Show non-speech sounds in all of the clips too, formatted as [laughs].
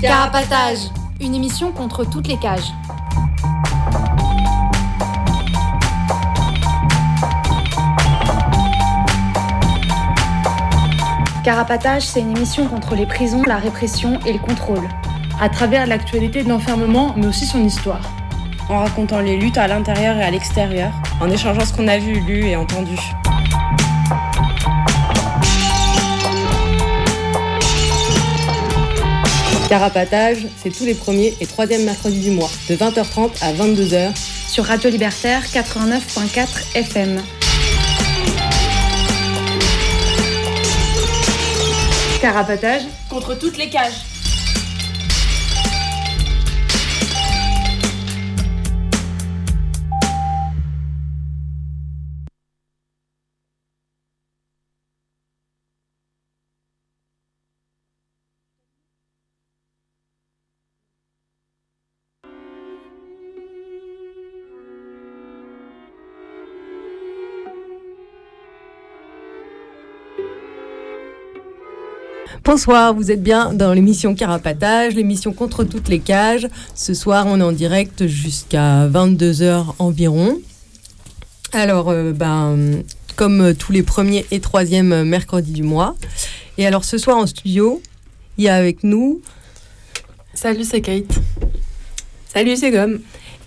Carapatage, une émission contre toutes les cages. Carapatage, c'est une émission contre les prisons, la répression et le contrôle. À travers l'actualité de l'enfermement, mais aussi son histoire. En racontant les luttes à l'intérieur et à l'extérieur. En échangeant ce qu'on a vu, lu et entendu. Carapatage, c'est tous les premiers et troisièmes mercredis du mois, de 20h30 à 22h. Sur Radio Libertaire 89.4 FM. Carapatage contre toutes les cages. Bonsoir, vous êtes bien dans l'émission Carapatage, l'émission contre toutes les cages. Ce soir, on est en direct jusqu'à 22h environ. Alors, euh, ben, comme tous les premiers et troisièmes mercredis du mois. Et alors, ce soir en studio, il y a avec nous. Salut, c'est Kate. Salut, c'est Gomme.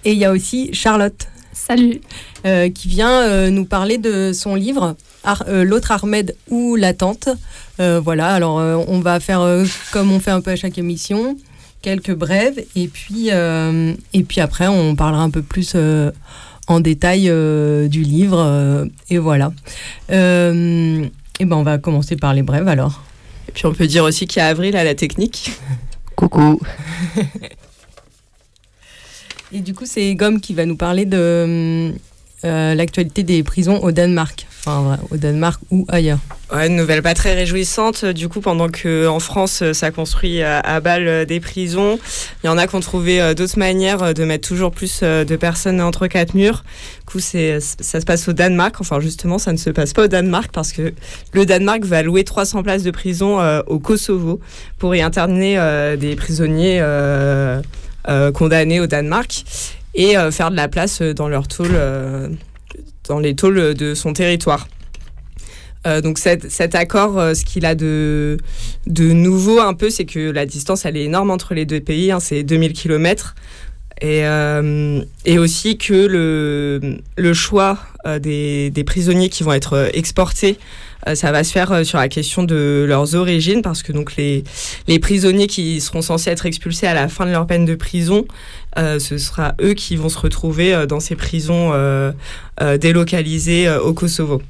Et il y a aussi Charlotte. Salut. Euh, qui vient euh, nous parler de son livre euh, L'autre Armède ou la tente. voilà, alors on va faire comme on fait un peu à chaque émission, quelques brèves, et puis, et puis après on parlera un peu plus en détail du livre. et voilà. et ben on va commencer par les brèves alors. Et puis on peut dire aussi qu'il y a Avril à la technique. [laughs] Coucou. [laughs] Et du coup, c'est Gomme qui va nous parler de euh, l'actualité des prisons au Danemark. Enfin, au Danemark ou ailleurs. Une nouvelle pas très réjouissante. Du coup, pendant que en France, ça construit à, balle des prisons, il y en a qui ont trouvé d'autres manières de mettre toujours plus de personnes entre quatre murs. Du coup, ça se passe au Danemark. Enfin, justement, ça ne se passe pas au Danemark parce que le Danemark va louer 300 places de prison au Kosovo pour y interner des prisonniers euh, condamnés au Danemark et euh, faire de la place dans leur tôle, euh, dans les tôles de son territoire. donc cet, accord, ce qu'il a de, de nouveau un peu, c'est que la distance, elle est énorme entre les deux pays, hein, c'est 2000 km. Et, et, aussi que le, le choix des, des, prisonniers qui vont être exportés euh, ça va se faire euh, sur la question de leurs origines, parce que donc les, les prisonniers qui seront censés être expulsés à la fin de leur peine de prison, euh, ce sera eux qui vont se retrouver dans ces prisons délocalisées au Kosovo.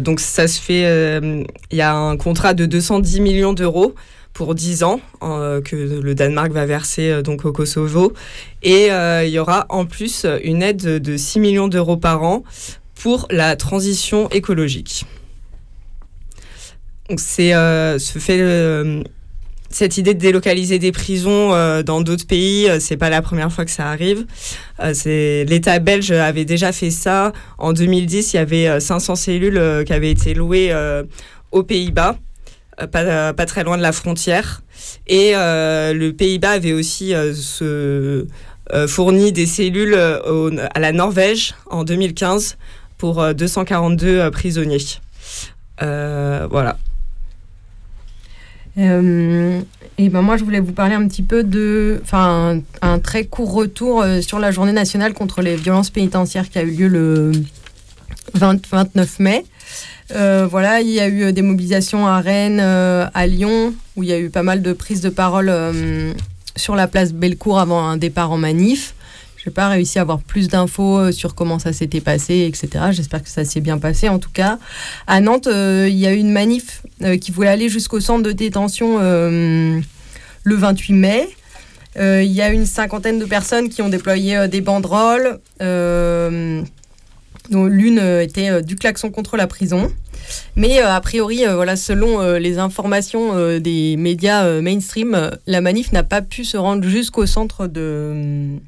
donc ça se fait, il y a un contrat de 210 millions d'euros pour 10 ans que le Danemark va verser donc au Kosovo. Et il y aura en plus une aide de 6 millions d'euros par an pour la transition écologique. Donc euh, fait euh, cette idée de délocaliser des prisons euh, dans d'autres pays, c'est pas la première fois que ça arrive. l'État belge avait déjà fait ça en 2010. Il y avait 500 cellules qui avaient été louées aux Pays-Bas, pas, pas, très loin de la frontière. Et le Pays-Bas avait aussi fourni des cellules à la Norvège en 2015 pour 242 euh, euh, prisonniers. Euh, voilà. et ben moi, je voulais vous parler un petit peu de, enfin, un, très court retour sur la journée nationale contre les violences pénitentiaires qui a eu lieu le 29 mai. Voilà, il y a eu des mobilisations à Rennes, à Lyon, où il y a eu pas mal de prises de parole sur la place Bellecour avant un départ en manif. Je n'ai pas réussi à avoir plus d'infos euh, sur comment ça s'était passé, etc. J'espère que ça s'est bien passé. En tout cas, à Nantes, euh, il y a eu une manif euh, qui voulait aller jusqu'au centre de détention le 28 mai. Il y a une cinquantaine de personnes qui ont déployé des banderoles. L'une était du klaxon contre la prison. Mais a priori, voilà, selon les informations des médias mainstream, la manif n'a pas pu se rendre jusqu'au centre de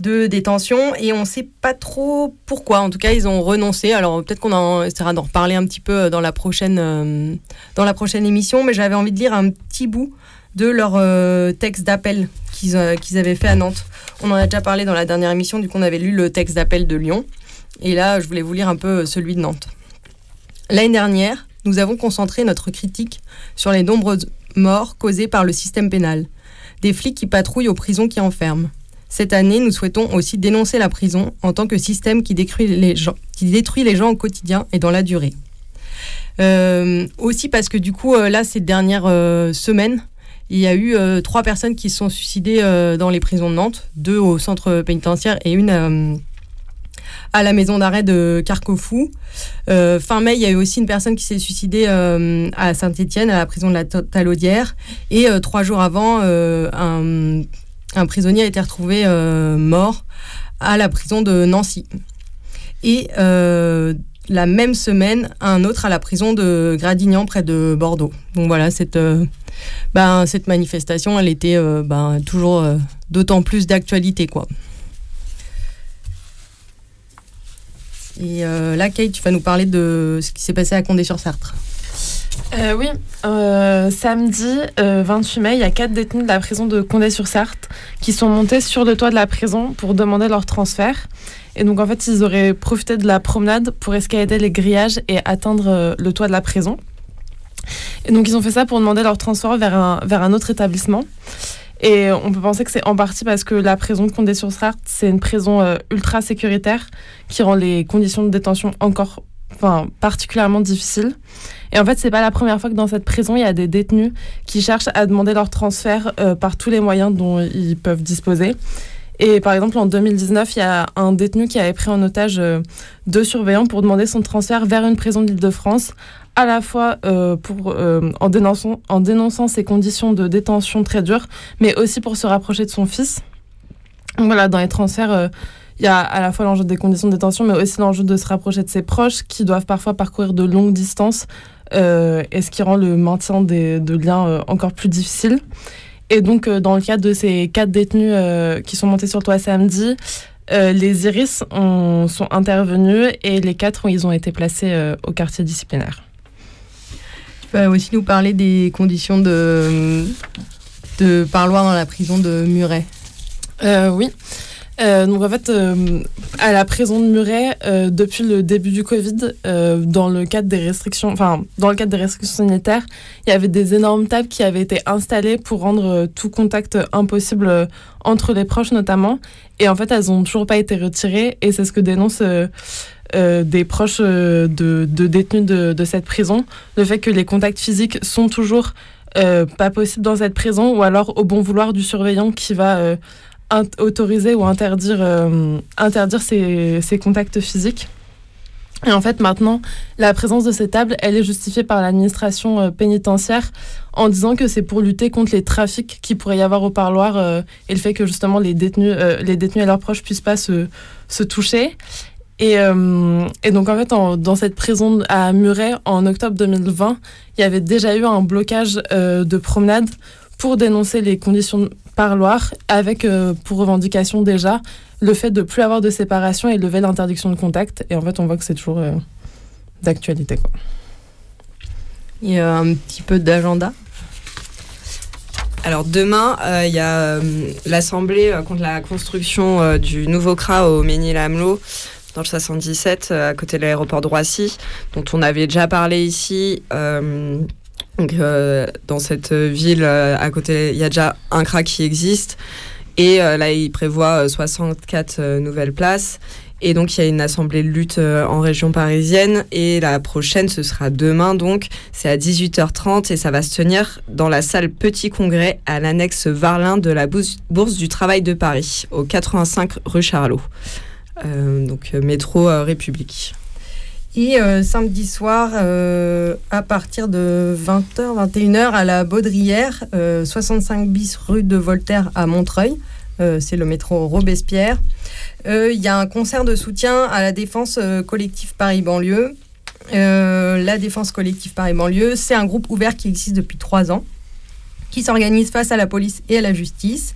de détention et on ne sait pas trop pourquoi. En tout cas, ils ont renoncé. Alors peut-être qu'on essaiera d'en reparler un petit peu dans la prochaine, euh, dans la prochaine émission, mais j'avais envie de lire un petit bout de leur euh, texte d'appel qu'ils avaient fait à Nantes. On en a déjà parlé dans la dernière émission, du coup on avait lu le texte d'appel de Lyon. Et là, je voulais vous lire un peu celui de Nantes. L'année dernière, nous avons concentré notre critique sur les nombreuses morts causées par le système pénal, des flics qui patrouillent aux prisons qui enferment. Cette année, nous souhaitons aussi dénoncer la prison en tant que système qui détruit les gens, au quotidien et dans la durée. Euh, aussi parce que du coup, euh, là, ces dernières euh, semaines, il y a eu trois personnes qui se sont suicidées dans les prisons de Nantes, deux au centre pénitentiaire et une à la maison d'arrêt de Carquefou. Euh, fin mai, il y a eu aussi une personne qui s'est suicidée euh, à Saint-Étienne, à la prison de la Talaudière. Et euh, trois jours avant, un, un, prisonnier a été retrouvé mort à la prison de Nancy. Et la même semaine, un autre à la prison de Gradignan, près de Bordeaux. Donc voilà, cette, ben, cette manifestation, elle était ben, toujours d'autant plus d'actualité, quoi. Et euh, là, Kate, tu vas nous parler de ce qui s'est passé à Condé-sur-Sarthe. Euh, oui, euh, samedi 28 mai, il y a quatre détenus de la prison de Condé-sur-Sarthe qui sont montés sur le toit de la prison pour demander leur transfert. Et donc en fait, ils auraient profité de la promenade pour escalader les grillages et atteindre le toit de la prison. Et donc ils ont fait ça pour demander leur transfert vers un autre établissement. Et on peut penser que c'est en partie parce que la prison de Condé-sur-Sarthe, c'est une prison euh, ultra sécuritaire qui rend les conditions de détention encore particulièrement difficiles. Et en fait, c'est pas la première fois que dans cette prison, il y a des détenus qui cherchent à demander leur transfert euh, par tous les moyens dont ils peuvent disposer. Et par exemple, en 2019, il y a un détenu qui avait pris en otage euh, deux surveillants pour demander son transfert vers une prison de l'Île-de-France à la fois euh, euh, en, dénonçant, en ses conditions de détention très dures, mais aussi pour se rapprocher de son fils. voilà, dans les transferts, euh, il y a à la fois l'enjeu des conditions de détention, mais aussi l'enjeu de se rapprocher de ses proches qui doivent parfois parcourir de longues distances, et ce qui rend le maintien des, de liens encore plus difficile. Et donc, dans le cadre de ces quatre détenus qui sont montés sur le toit samedi, les Iris sont intervenus et les quatre, ils ont été placés au quartier disciplinaire. Peux aussi nous parler des conditions de, de parloir dans la prison de Muret. Euh, oui. Euh, donc en fait, euh, à la prison de Muret, depuis le début du Covid, dans le cadre des restrictions, enfin dans le cadre des restrictions sanitaires, il y avait des énormes tables qui avaient été installées pour rendre tout contact impossible entre les proches notamment. Et en fait, elles n'ont toujours pas été retirées. Et c'est ce que dénonce euh, des proches euh, de, détenus de, cette prison, le fait que les contacts physiques sont toujours euh, pas possibles dans cette prison, ou alors au bon vouloir du surveillant qui va autoriser ou interdire, interdire ces, contacts physiques. Et en fait, maintenant, la présence de ces tables, elle est justifiée par l'administration pénitentiaire en disant que c'est pour lutter contre les trafics qui pourrait y avoir au parloir et le fait que justement les détenus, les détenus et leurs proches puissent pas se toucher. Et, euh, et, donc, en fait, dans cette prison à Muret, en octobre 2020, il y avait déjà eu un blocage euh, de promenade pour dénoncer les conditions de parloir, avec euh, pour revendication déjà le fait de plus avoir de séparation et lever l'interdiction de contact. Et en fait, on voit que c'est toujours d'actualité. Il y a un petit peu d'agenda? Alors demain, il y a l'Assemblée contre la construction du nouveau CRA au Ménil-Amelot dans le 77, euh, à côté de l'aéroport de Roissy, dont on avait déjà parlé ici. Euh, donc, euh, dans cette ville, à côté, il y a déjà un CRA qui existe. Et là, il prévoit 64 nouvelles places. Et donc, il y a une assemblée de lutte en région parisienne. Et la prochaine, ce sera demain, donc. C'est à 18h30 et ça va se tenir dans la salle Petit Congrès à l'annexe Varlin de la Bourse du Travail de Paris, au 85 rue Charlot. Euh, donc euh, métro euh, République. Et samedi soir, à partir de 20h, 21h, à la Baudrière, 65 bis rue de Voltaire à Montreuil. c'est le métro Robespierre. Il y a un concert de soutien à la défense collective Paris-Banlieue. la défense collective Paris-Banlieue, c'est un groupe ouvert qui existe depuis trois ans, qui s'organisent face à la police et à la justice.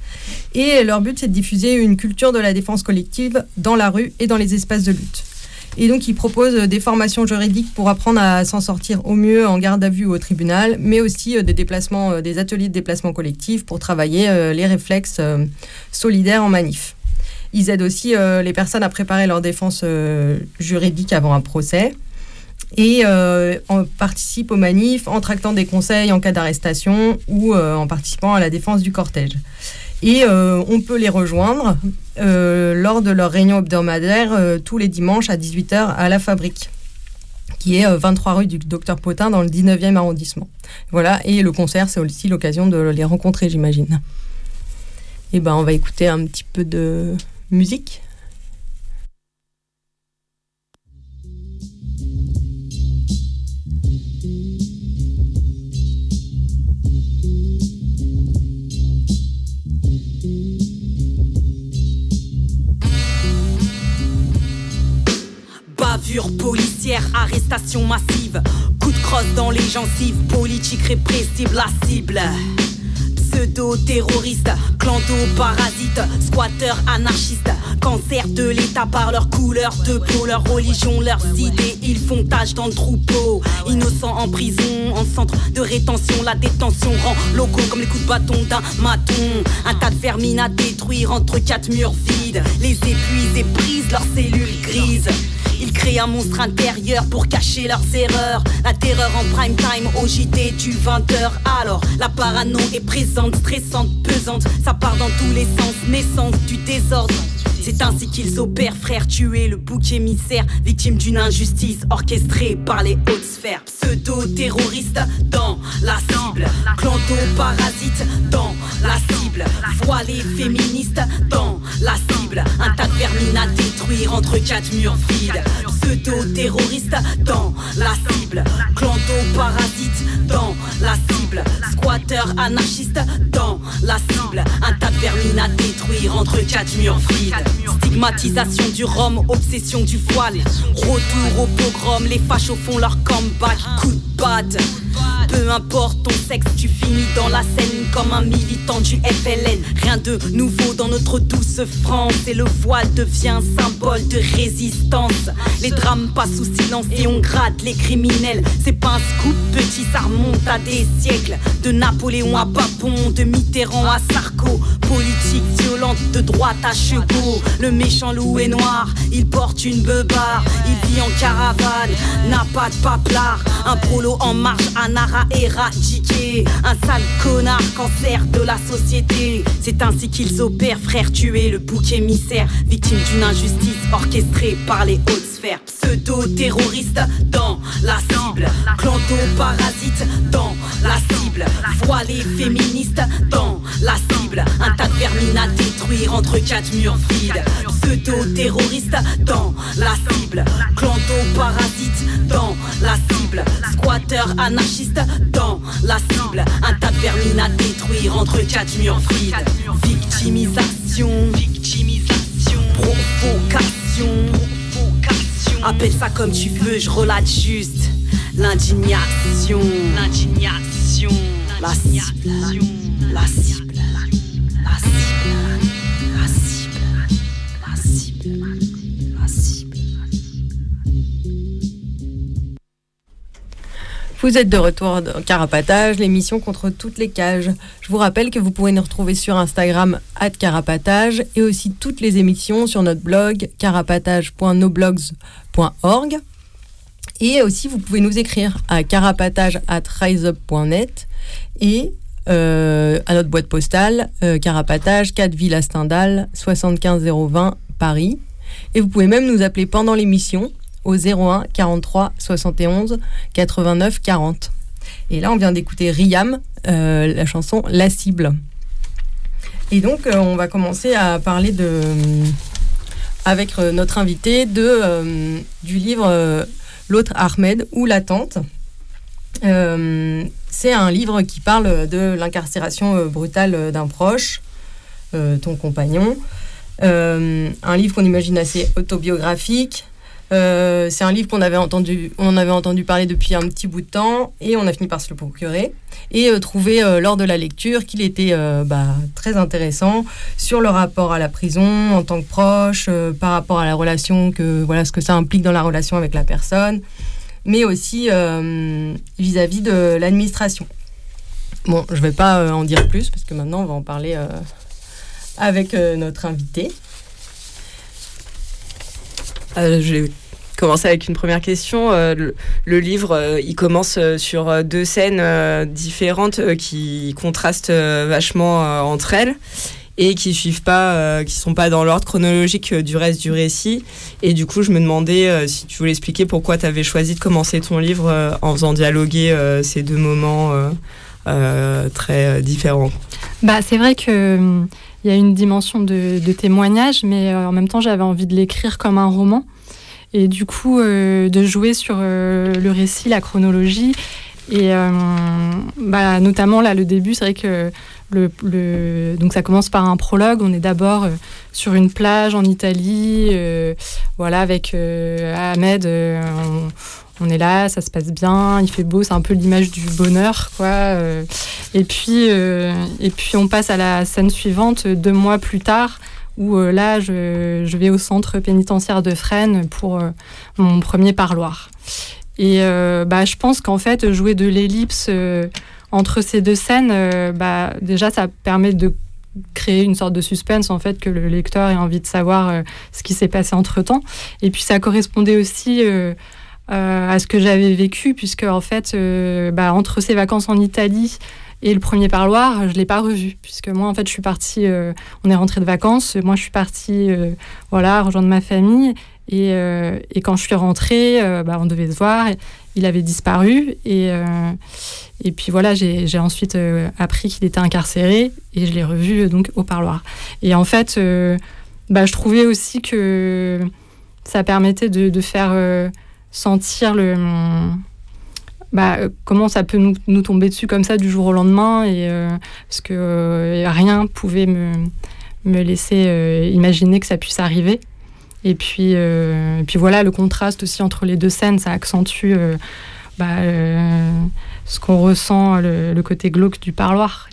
Et leur but, c'est de diffuser une culture de la défense collective dans la rue et dans les espaces de lutte. Et donc, ils proposent des formations juridiques pour apprendre à s'en sortir au mieux en garde à vue ou au tribunal, mais aussi des déplacements, des ateliers de déplacement collectif pour travailler les réflexes solidaires en manif. Ils aident aussi les personnes à préparer leur défense juridique avant un procès et euh, participe aux manifs en tractant des conseils en cas d'arrestation ou euh, en participant à la défense du cortège. Et euh, on peut les rejoindre lors de leur réunion hebdomadaire tous les dimanches à 18h à la Fabrique, qui est 23 rue du Docteur Potin dans le 19e arrondissement. Voilà, et le concert, c'est aussi l'occasion de les rencontrer, j'imagine. Et ben, on va écouter un petit peu de musique. Policière, arrestation massive. Coup de crosse dans les gencives, politique répressive, la cible. Pseudo-terroriste, clando-parasite, squatter anarchiste, cancer de l'État par leur couleur de peau, leur religion, leurs idées, ils font tâche dans le troupeau. Innocents en prison, en centre de rétention, la détention rend locaux comme les coups de bâton d'un maton. Un tas de vermines à détruire entre quatre murs vides, les épuisent et brisent leurs cellules grises. Ils créent un monstre intérieur pour cacher leurs erreurs. La terreur en prime time au JT du 20h. Alors, la parano est présente, stressante, pesante. Ça part dans tous les sens, naissance du désordre. C'est ainsi qu'ils opèrent, frère, tuer le bouc émissaire, victime d'une injustice orchestrée par les hautes sphères. Pseudo-terroristes dans la cible, clanto-parasites dans la cible, voilés féministes dans la cible, un tas de vermines à détruire entre quatre murs vides. Pseudo-terroristes dans la cible, clanto-parasites dans la cible, squatter anarchistes dans la cible, un tas de vermines à détruire entre quatre murs vides. Stigmatisation du rhum, obsession du voile. Retour au pogrom, les fachos font leur comeback. Coup de bad. Peu importe ton sexe, tu finis dans la scène comme un militant du FLN. Rien de nouveau dans notre douce France. Et le voile devient symbole de résistance. Les drames passent sous silence et on gratte les criminels. C'est pas un scoop petit, ça remonte à des siècles. De Napoléon à Papon, de Mitterrand à Sarko. Politique violente de droite à chevaux. Le méchant loup est noir, il porte une beubare. Il vit en caravane, n'a pas de paplard. Un prolo en marche, un ara éradiqué. Un sale connard, cancer de la société. C'est ainsi qu'ils opèrent, frère tué, le bouc émissaire. Victime d'une injustice orchestrée par les hautes sphères. Pseudo-terroriste dans la cible. Clanto-parasite dans la cible. Voilé féministe dans la cible. Un tas de vermines à détruire entre quatre murs vides. Pseudo-terroriste dans la cible. Clanto-parasite dans la cible. Squatter anarchiste dans la cible. Un tas de vermines à détruire entre quatre murs vides. Victimisation, victimisation, provocation. Appelle ça comme tu veux, je relate juste. L'indignation, l'indignation, la cible, la cible, la cible, la Vous êtes de retour dans Carapatage, l'émission contre toutes les cages. Je vous rappelle que vous pouvez nous retrouver sur Instagram @carapatage et aussi toutes les émissions sur notre blog carapatage.noblogs.org. Et aussi, vous pouvez nous écrire à carapatage@riseup.net et euh, à notre boîte postale euh, Carapatage 4 Villa Stendhal 75020 Paris. Et vous pouvez même nous appeler pendant l'émission au 01 43 71 89 40. Et là, on vient d'écouter Riam, euh, la chanson La cible. Et donc, euh, on va commencer à parler de, avec euh, notre invité de, du livre L'autre Ahmed ou l'attente. C'est un livre qui parle de l'incarcération brutale d'un proche, ton compagnon. un livre qu'on imagine assez autobiographique, Euh, c'est un livre qu'on avait entendu, on avait entendu parler depuis un petit bout de temps et on a fini par se le procurer et euh, trouver euh, lors de la lecture qu'il était bah, très intéressant sur le rapport à la prison en tant que proche, par rapport à la relation que voilà ce que ça implique dans la relation avec la personne, mais aussi vis-à-vis de l'administration. Bon, je ne vais pas en dire plus parce que maintenant on va en parler avec notre invité. Je vais commencer avec une première question. Euh, le, livre, euh, il commence euh, sur deux scènes différentes qui contrastent vachement entre elles et qui suivent pas, qui sont pas dans l'ordre chronologique du reste du récit. Et du coup, je me demandais si tu voulais expliquer pourquoi tu avais choisi de commencer ton livre en faisant dialoguer ces deux moments très différents. Bah, c'est vrai que il y a une dimension de, témoignage, mais en même temps, j'avais envie de l'écrire comme un roman et du coup euh, de jouer sur euh, le récit, la chronologie. Et euh, bah, notamment là, le début, c'est vrai que le, donc ça commence par un prologue. On est d'abord sur une plage en Italie, voilà, avec Ahmed. On, est là, ça se passe bien, il fait beau, c'est un peu l'image du bonheur, quoi. et puis, et puis on passe à la scène suivante deux mois plus tard où euh, là, je, vais au centre pénitentiaire de Fresnes pour euh, mon premier parloir. Et euh, bah, je pense qu'en fait, jouer de l'ellipse entre ces deux scènes, bah, déjà, ça permet de créer une sorte de suspense en fait que le lecteur ait envie de savoir ce qui s'est passé entre temps et puis ça correspondait aussi à ce que j'avais vécu puisque en fait bah, entre ces vacances en Italie et le premier parloir, je l'ai pas revu, puisque moi, en fait, je suis partie, euh, on est rentré de vacances, moi, je suis partie, euh, voilà, rejoindre ma famille. Et, euh, et quand je suis rentrée, bah, on devait se voir, il avait disparu. Et, et puis voilà, j'ai ensuite appris qu'il était incarcéré, et je l'ai revu donc au parloir. Et en fait, bah, je trouvais aussi que ça permettait de, faire sentir le bah, euh, comment ça peut nous, tomber dessus comme ça du jour au lendemain et euh, parce que euh, rien pouvait me, me laisser imaginer que ça puisse arriver et puis et puis voilà le contraste aussi entre les deux scènes ça accentue bah, ce qu'on ressent le, côté glauque du parloir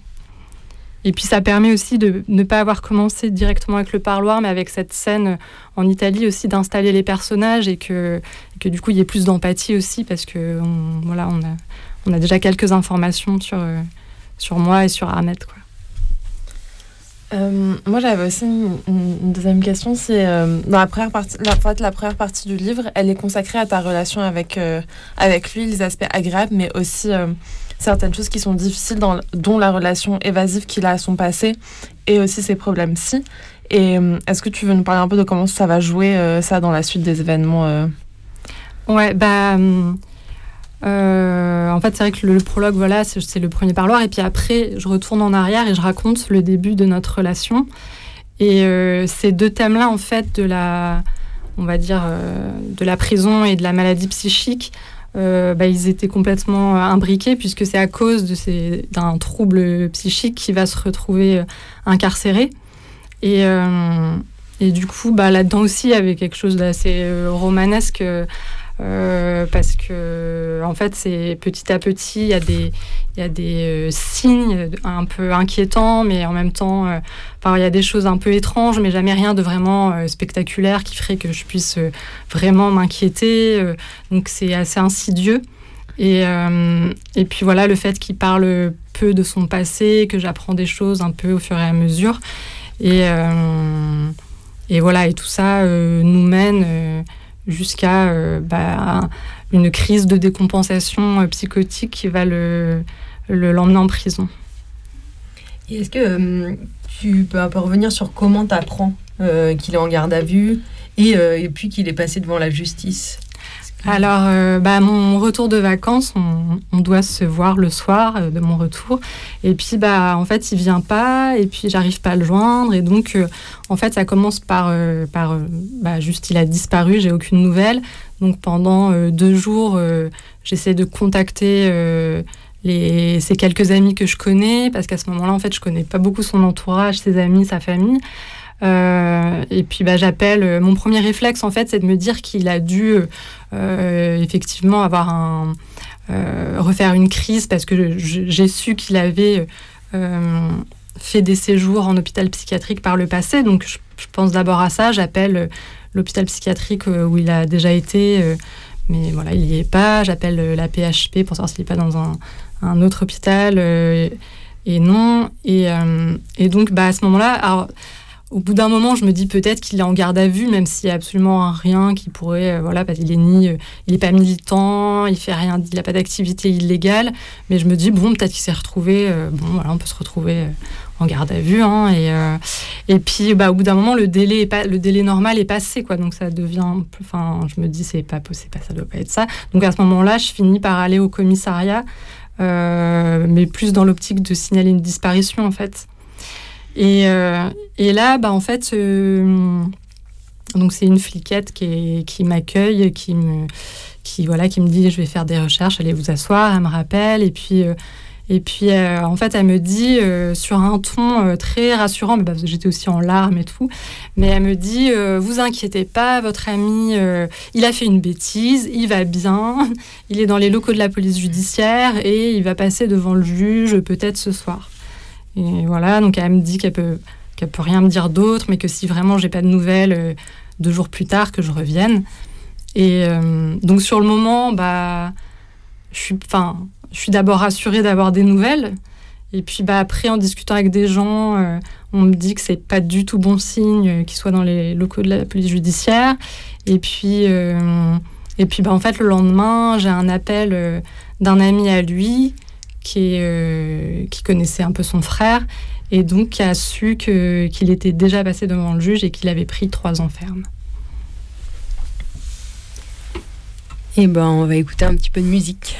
et puis ça permet aussi de ne pas avoir commencé directement avec le parloir, mais avec cette scène en Italie aussi d'installer les personnages et que, que du coup il y ait plus d'empathie aussi parce que voilà, on a, on a déjà quelques informations sur, euh, sur moi et sur Ahmed. Euh, moi, j'avais aussi une, deuxième question. C'est euh, dans la première partie, en fait, la première partie du livre, elle est consacrée à ta relation avec avec lui, les aspects agréables, mais aussi certaines choses qui sont difficiles, dont la relation évasive qu'il a à son passé et aussi ses problèmes-ci. Et euh, est-ce que tu veux nous parler un peu de comment ça va jouer euh, ça dans la suite des événements euh? Ouais, bah. En fait, c'est vrai que le, prologue, voilà, c'est le premier parloir. Et puis après, je retourne en arrière et je raconte le début de notre relation. Et ces deux thèmes-là, en fait, de la, on va dire, de la prison et de la maladie psychique, euh, bah, ils étaient complètement euh, imbriqués puisque c'est à cause d'un trouble psychique qui va se retrouver euh, incarcéré. Et, et du coup, bah, là-dedans aussi, il y avait quelque chose d'assez romanesque euh, parce que en fait c'est petit à petit il y a des euh, signes un peu inquiétants mais en même temps euh, il y a des choses un peu étranges mais jamais rien de vraiment spectaculaire qui ferait que je puisse vraiment m'inquiéter donc c'est assez insidieux. Et, puis voilà le fait qu'il parle peu de son passé que j'apprends des choses un peu au fur et à mesure. Et voilà et tout ça nous mène jusqu'à euh, bah, une crise de décompensation euh, psychotique qui va le l'emmener en prison. Est-ce que euh, tu peux un peu revenir sur comment tu apprends qu'il est en garde à vue et, et puis qu'il est passé devant la justice? Alors, euh, bah, mon retour de vacances, on, doit se voir le soir euh, de mon retour. Et puis, bah, en fait, il vient pas, et puis j'arrive pas à le joindre. Et donc, euh, en fait, ça commence par, par bah, juste, il a disparu, j'ai aucune nouvelle. Donc, pendant deux jours, j'essaie de contacter les, ces quelques amis que je connais, parce qu'à ce moment-là, en fait, je connais pas beaucoup son entourage, ses amis, sa famille. Et puis bah, j'appelle. Mon premier réflexe, en fait, c'est de me dire qu'il a dû effectivement avoir un. refaire une crise parce que j'ai su qu'il avait fait des séjours en hôpital psychiatrique par le passé. Donc je, pense d'abord à ça. J'appelle l'hôpital psychiatrique où il a déjà été, mais voilà, il n'y est pas. J'appelle la PHP pour savoir s'il n'est pas dans un, un autre hôpital. et non. Et, et, donc, bah, à ce moment-là, au bout d'un moment, je me dis peut-être qu'il est en garde à vue, même s'il n'y a absolument rien qui pourrait, euh, voilà, parce qu'il est ni, euh, il est pas militant, il fait rien, il n'a pas d'activité illégale. Mais je me dis bon, peut-être qu'il s'est retrouvé, euh, bon, voilà, on peut se retrouver en garde à vue, hein, et puis, bah, au bout d'un moment, le délai est pas, le délai normal est passé, quoi. Donc ça devient, enfin, je me dis c'est pas possible, pas, ça doit pas être ça. Donc à ce moment-là, je finis par aller au commissariat, mais plus dans l'optique de signaler une disparition, en fait. Et, euh, et là, bah, en fait, euh, donc c'est une fliquette qui, qui m'accueille, qui me, qui, voilà, qui me dit je vais faire des recherches, allez vous asseoir, elle me rappelle. Et puis, euh, et puis en fait, elle me dit sur un ton très rassurant, mais parce que j'étais aussi en larmes et tout, mais elle me dit vous inquiétez pas, votre ami, il a fait une bêtise, il va bien, [laughs] il est dans les locaux de la police judiciaire et il va passer devant le juge peut-être ce soir. Et voilà, donc elle me dit qu'elle peut, qu'elle peut rien me dire d'autre, mais que si vraiment j'ai pas de nouvelles, euh, deux jours plus tard, que je revienne. Et euh, donc sur le moment, bah, je suis, enfin, je suis d'abord rassurée d'avoir des nouvelles. Et puis bah, après, en discutant avec des gens, euh, on me dit que c'est pas du tout bon signe qu'il soit dans les locaux de la police judiciaire. Et puis, et puis bah, en fait, le lendemain, j'ai un appel d'un ami à lui qui, euh, qui connaissait un peu son frère et donc qui a su qu'il était déjà passé devant le juge et qu'il avait pris trois ans ferme. Et eh ben, on va écouter un petit peu de musique.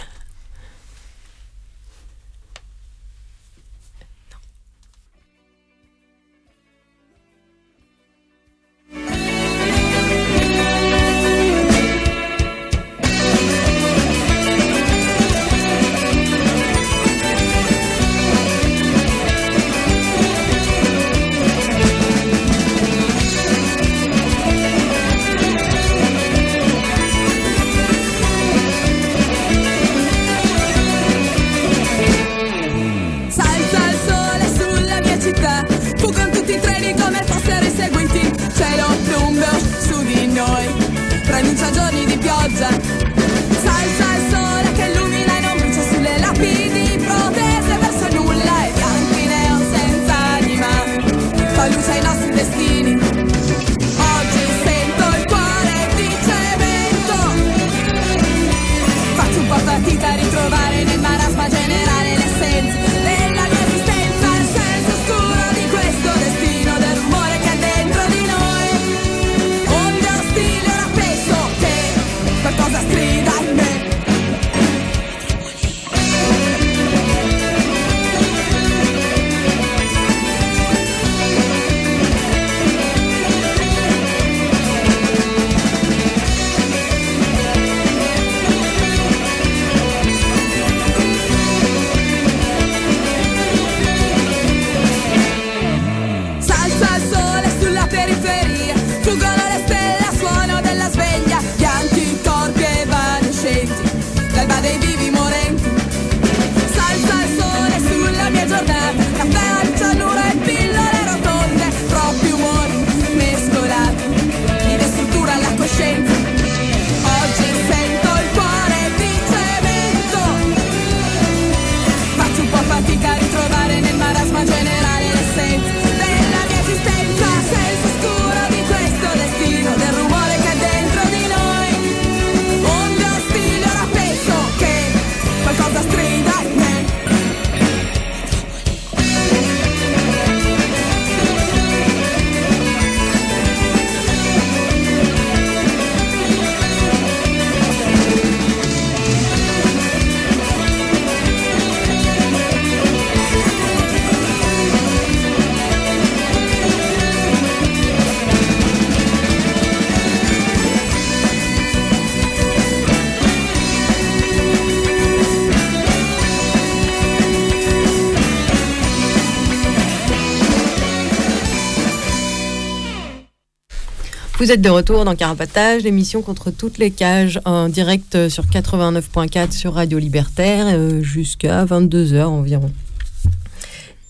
Vous êtes de retour dans Carapatage, l'émission contre toutes les cages, en direct sur 89.4 sur Radio Libertaire euh, jusqu'à 22h environ.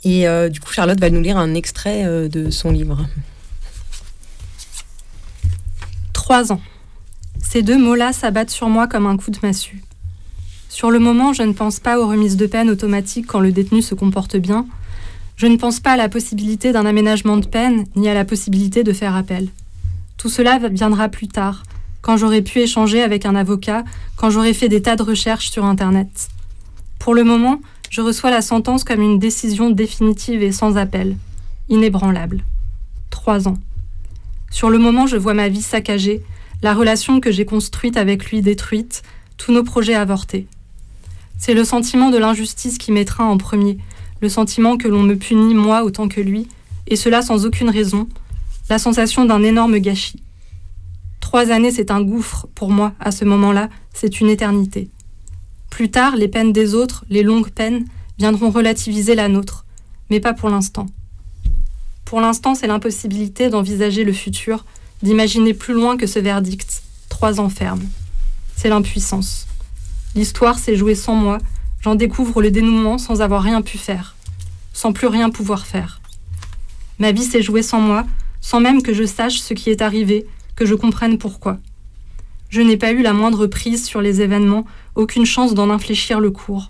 Et euh, du coup, Charlotte va nous lire un extrait euh, de son livre. Trois ans. Ces deux mots-là s'abattent sur moi comme un coup de massue. Sur le moment, je ne pense pas aux remises de peine automatiques quand le détenu se comporte bien. Je ne pense pas à la possibilité d'un aménagement de peine, ni à la possibilité de faire appel. Tout cela viendra plus tard, quand j'aurai pu échanger avec un avocat, quand j'aurai fait des tas de recherches sur Internet. Pour le moment, je reçois la sentence comme une décision définitive et sans appel, inébranlable. Trois ans. Sur le moment, je vois ma vie saccagée, la relation que j'ai construite avec lui détruite, tous nos projets avortés. C'est le sentiment de l'injustice qui m'étreint en premier, le sentiment que l'on me punit moi autant que lui, et cela sans aucune raison, la sensation d'un énorme gâchis. Trois années, c'est un gouffre pour moi à ce moment-là, c'est une éternité. Plus tard, les peines des autres, les longues peines, viendront relativiser la nôtre, mais pas pour l'instant. Pour l'instant, c'est l'impossibilité d'envisager le futur, d'imaginer plus loin que ce verdict, trois ans ferme. C'est l'impuissance. L'histoire s'est jouée sans moi, j'en découvre le dénouement sans avoir rien pu faire, sans plus rien pouvoir faire. Ma vie s'est jouée sans moi, sans même que je sache ce qui est arrivé, que je comprenne pourquoi. Je n'ai pas eu la moindre prise sur les événements, aucune chance d'en infléchir le cours.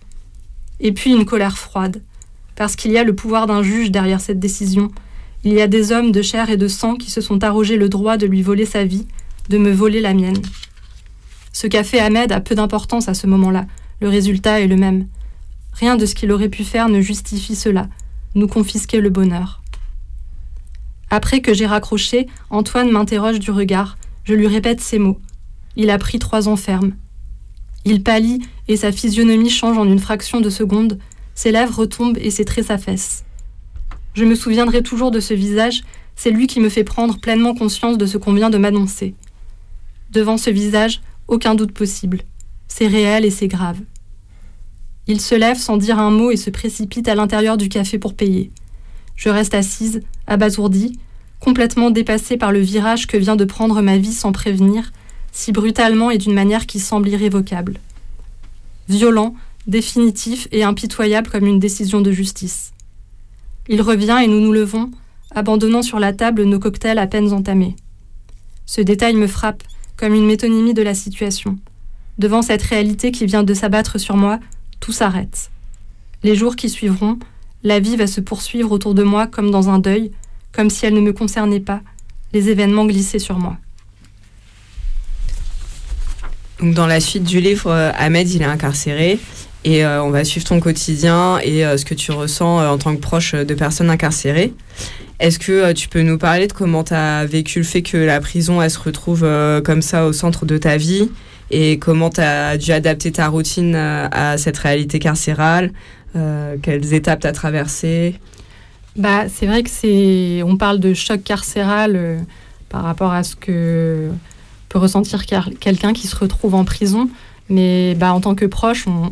Et puis une colère froide, parce qu'il y a le pouvoir d'un juge derrière cette décision. Il y a des hommes de chair et de sang qui se sont arrogés le droit de lui voler sa vie, de me voler la mienne. Ce qu'a fait Ahmed a peu d'importance à ce moment-là, le résultat est le même. Rien de ce qu'il aurait pu faire ne justifie cela, nous confisquer le bonheur. Après que j'ai raccroché, Antoine m'interroge du regard. Je lui répète ces mots. Il a pris trois ans ferme. Il pâlit et sa physionomie change en une fraction de seconde. Ses lèvres retombent et ses traits s'affaissent. Je me souviendrai toujours de ce visage, c'est lui qui me fait prendre pleinement conscience de ce qu'on vient de m'annoncer. Devant ce visage, aucun doute possible. C'est réel et c'est grave. Il se lève sans dire un mot et se précipite à l'intérieur du café pour payer. Je reste assise, abasourdie, complètement dépassée par le virage que vient de prendre ma vie sans prévenir, si brutalement et d'une manière qui semble irrévocable. Violent, définitif et impitoyable comme une décision de justice. Il revient et nous nous levons, abandonnant sur la table nos cocktails à peine entamés. Ce détail me frappe, comme une métonymie de la situation. Devant cette réalité qui vient de s'abattre sur moi, tout s'arrête. Les jours qui suivront, la vie va se poursuivre autour de moi comme dans un deuil, comme si elle ne me concernait pas, les événements glissaient sur moi. Donc dans la suite du livre, euh, Ahmed, il est incarcéré et euh, on va suivre ton quotidien et euh, ce que tu ressens en tant que proche de personnes incarcérées. Est-ce que tu peux nous parler de comment tu as vécu le fait que la prison, se retrouve comme ça au centre de ta vie et comment tu as dû adapter ta routine à cette réalité carcérale quelles étapes tu as traversées bah, C'est vrai que c'est. On parle de choc carcéral euh, par rapport à ce que peut ressentir quelqu'un qui se retrouve en prison. Mais bah, en tant que proche, on,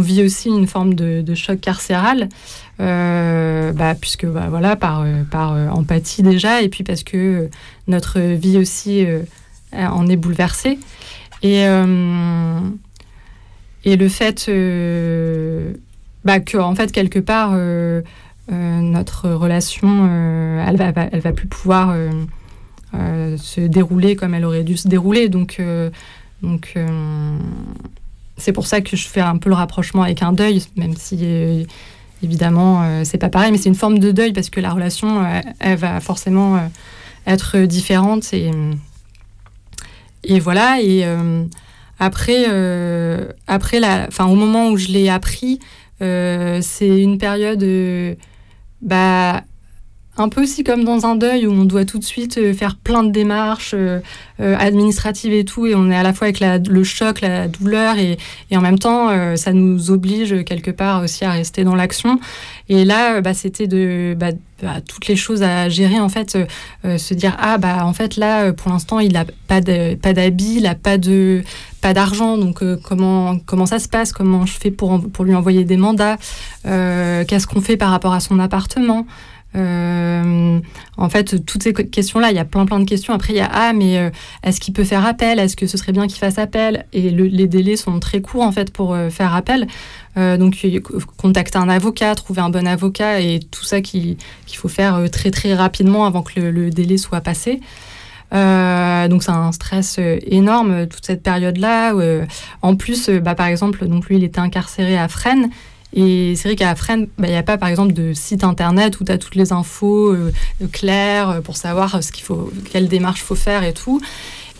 vit aussi une forme de, de choc carcéral, euh, bah, puisque bah, voilà, par, par empathie déjà, et puis parce que notre vie aussi en est bouleversée. Et, et le fait bah, que en fait quelque part euh, euh, notre relation euh, elle va elle va plus pouvoir se dérouler comme elle aurait dû se dérouler. Donc donc c'est pour ça que je fais un peu le rapprochement avec un deuil même si évidemment c'est pas pareil. Mais c'est une forme de deuil parce que la relation elle, va forcément être différente et et voilà. Et après, après la, fin, au moment où je l'ai appris, c'est une période euh, bah, un peu aussi comme dans un deuil où on doit tout de suite euh, faire plein de démarches administratives et tout, et on est à la fois avec le choc, la douleur, et, en même temps, ça nous oblige quelque part aussi à rester dans l'action. Et là, bah, c'était de bah, bah, toutes les choses à gérer, en fait, se dire ah bah en fait là, pour l'instant, il n'a pas d'habit, il n'a pas de pas d'argent, donc euh, comment, comment ça se passe, comment je fais pour, pour lui envoyer des mandats, euh, qu'est-ce qu'on fait par rapport à son appartement. Euh, en fait, toutes ces questions-là, il y a plein plein de questions. Après, il y a ah, mais euh, est-ce qu'il peut faire appel? Est-ce que ce serait bien qu'il fasse appel? Et les délais sont très courts en fait pour euh, faire appel. donc, contacter un avocat, trouver un bon avocat et tout ça qu'il faut faire très très rapidement avant que le, délai soit passé. donc c'est un stress énorme toute cette période-là. en plus, bah, par exemple, donc lui il était incarcéré à Fresnes et c'est vrai qu'à Fresnes, bah, il n'y a pas par exemple de site internet où tu as toutes les infos euh, claires euh, pour savoir ce qu'il faut, quelle démarche faut faire et tout.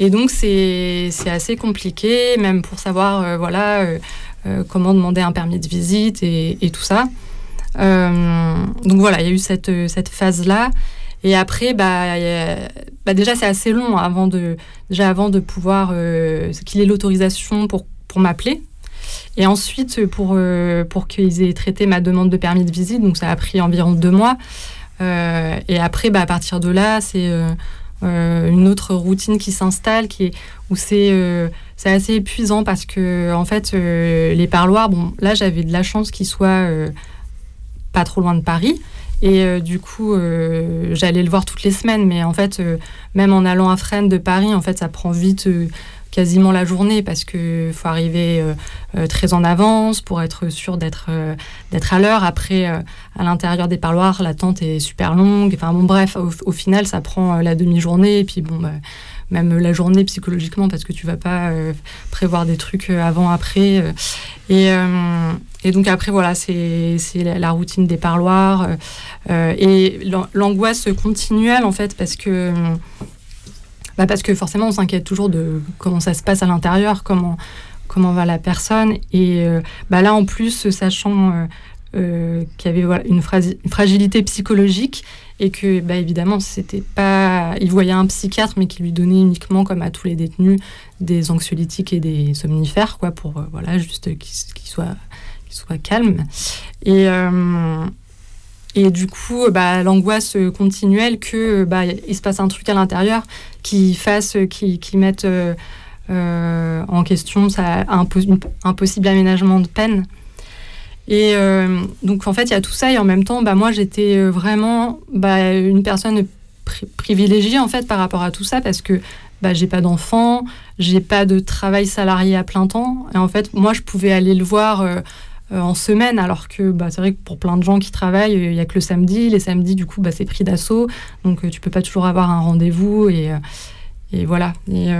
Et donc c'est assez compliqué, même pour savoir euh, voilà, comment demander un permis de visite et, tout ça. donc voilà, il y a eu cette, cette phase-là. Et après, bah, bah déjà c'est assez long avant de, déjà avant de pouvoir qu'il ait l'autorisation pour m'appeler. Et ensuite, pour, euh, pour qu'ils aient traité ma demande de permis de visite, donc ça a pris environ deux mois. Euh, et après, bah, à partir de là, c'est euh, une autre routine qui s'installe, qui est, où c'est c'est assez épuisant parce que, en fait, les parloirs, bon, là, j'avais de la chance qu'ils soient pas trop loin de Paris. Et du coup, j'allais le voir toutes les semaines. Mais en fait, même en allant à Fresnes de Paris, en fait, ça prend vite quasiment la journée parce que faut arriver euh, euh, très en avance pour être sûr d'être euh, d'être à l'heure. Après, à l'intérieur des parloirs, l'attente est super longue. Enfin bon, bref, au, final, ça prend la demi-journée et puis bon. Bah, même la journée psychologiquement parce que tu vas pas prévoir des trucs avant après et, et donc après voilà c'est la, routine des parloirs et l'angoisse continuelle en fait parce que bah, parce que forcément, on s'inquiète toujours de comment ça se passe à l'intérieur, comment, comment va la personne. Et euh, bah, là, en plus, sachant euh, euh, qu'il y avait une, fragilité psychologique et que, bah, évidemment, c'était pas. Il voyait un psychiatre, mais qui lui donnait uniquement, comme à tous les détenus, des anxiolytiques et des somnifères, quoi, pour voilà, juste qu'il soit, soit calme. Et. Et du coup, bah, l'angoisse continuelle que bah, il se passe un truc à l'intérieur qui fasse, qui, qui mette euh, euh, en question ça, un, un, possible aménagement de peine. Et euh, donc en fait, il y a tout ça et en même temps, bah, moi j'étais vraiment une personne privilégiée en fait par rapport à tout ça parce que bah, j'ai pas d'enfant, j'ai pas de travail salarié à plein temps et en fait moi je pouvais aller le voir en semaine, alors que bah, c'est vrai que pour plein de gens qui travaillent, il n'y a que le samedi. Les samedis, du coup, bah, c'est pris d'assaut, donc tu peux pas toujours avoir un rendez-vous. Et, et voilà. Et